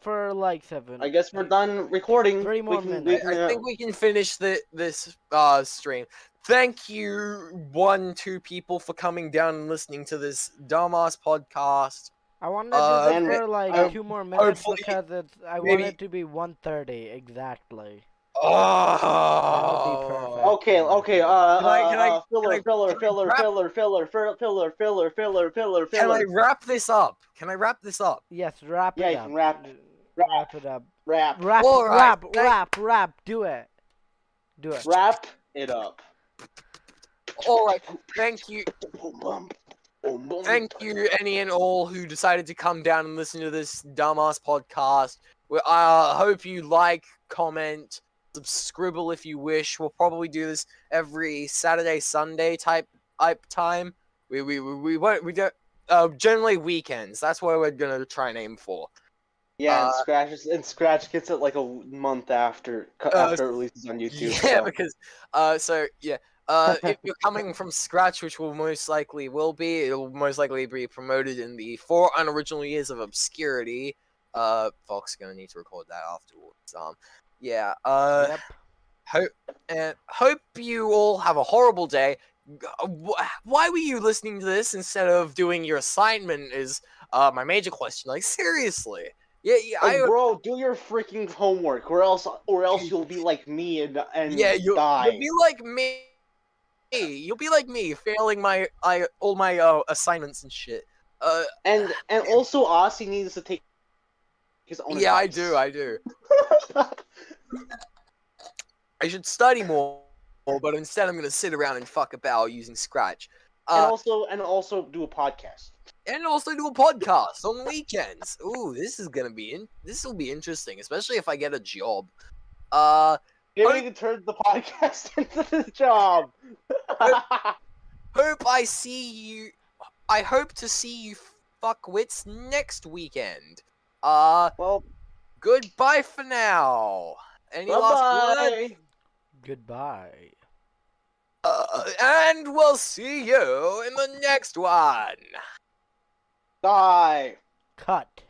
for like seven. I guess we're done recording. Three more we can, minutes. We I, can, I uh, think we can finish the this uh stream. Thank you, one, two people, for coming down and listening to this dumbass podcast. I wanted to Uh, do and- this for like uh, two more minutes hopefully- because it's. I want maybe- it to be 1:30 exactly. Oh. Okay, okay, uh, Can I- uh, can I- uh, filler, can I- filler, can I filler, filler, filler, filler, filler, filler, filler, filler, Can I wrap this up? Can I wrap this up? Yes, wrap Yeah, it you up. can wrap- Wrap, wrap. it up. Wrap, Wrap, All right, wrap, thank- wrap, wrap. Do it. Do it. wrap it up. All right. Thank you. Thank you, any and all who decided to come down and listen to this dumbass podcast. We I hope you like, comment, subscribble if you wish. We'll probably do this every Saturday, Sunday type type time. We we we, we won't we don't uh, generally weekends. That's what we're gonna try and aim for. Yeah, and Uh, Scratch is, and Scratch gets it like a month after Uh, after it releases on YouTube. Yeah, so. because uh, so yeah, uh, if you're coming from scratch, which will most likely will be, it'll most likely be promoted in the four unoriginal years of obscurity. Uh, Fox gonna need to record that afterwards. Um, yeah. Uh, Yep. hope and hope you all have a horrible day. Uh, wh- Why were you listening to this instead of doing your assignment? Is uh my major question. Like seriously. Yeah, yeah. Like, I, bro, do your freaking homework, or else, or else you'll be like me and and yeah, you'll, die. you'll be like me. You'll be like me, failing my I all my uh, assignments and shit. Uh, And and also, Aussie needs to take his own. yeah, I do, I do. I should study more, but instead I'm gonna sit around and fuck about using Scratch. and Uh, also, and also do a podcast. and also do a podcast on weekends. Ooh, this is gonna be in. This will be interesting, especially if I get a job. Uh, Maybe I- we can turn the podcast into the job. hope I see you. I hope to see you fuckwits next weekend. Uh, well, goodbye for now. Any bye last words? bye. Goodbye. Uh, and we'll see you in the next one. Bye. Cut.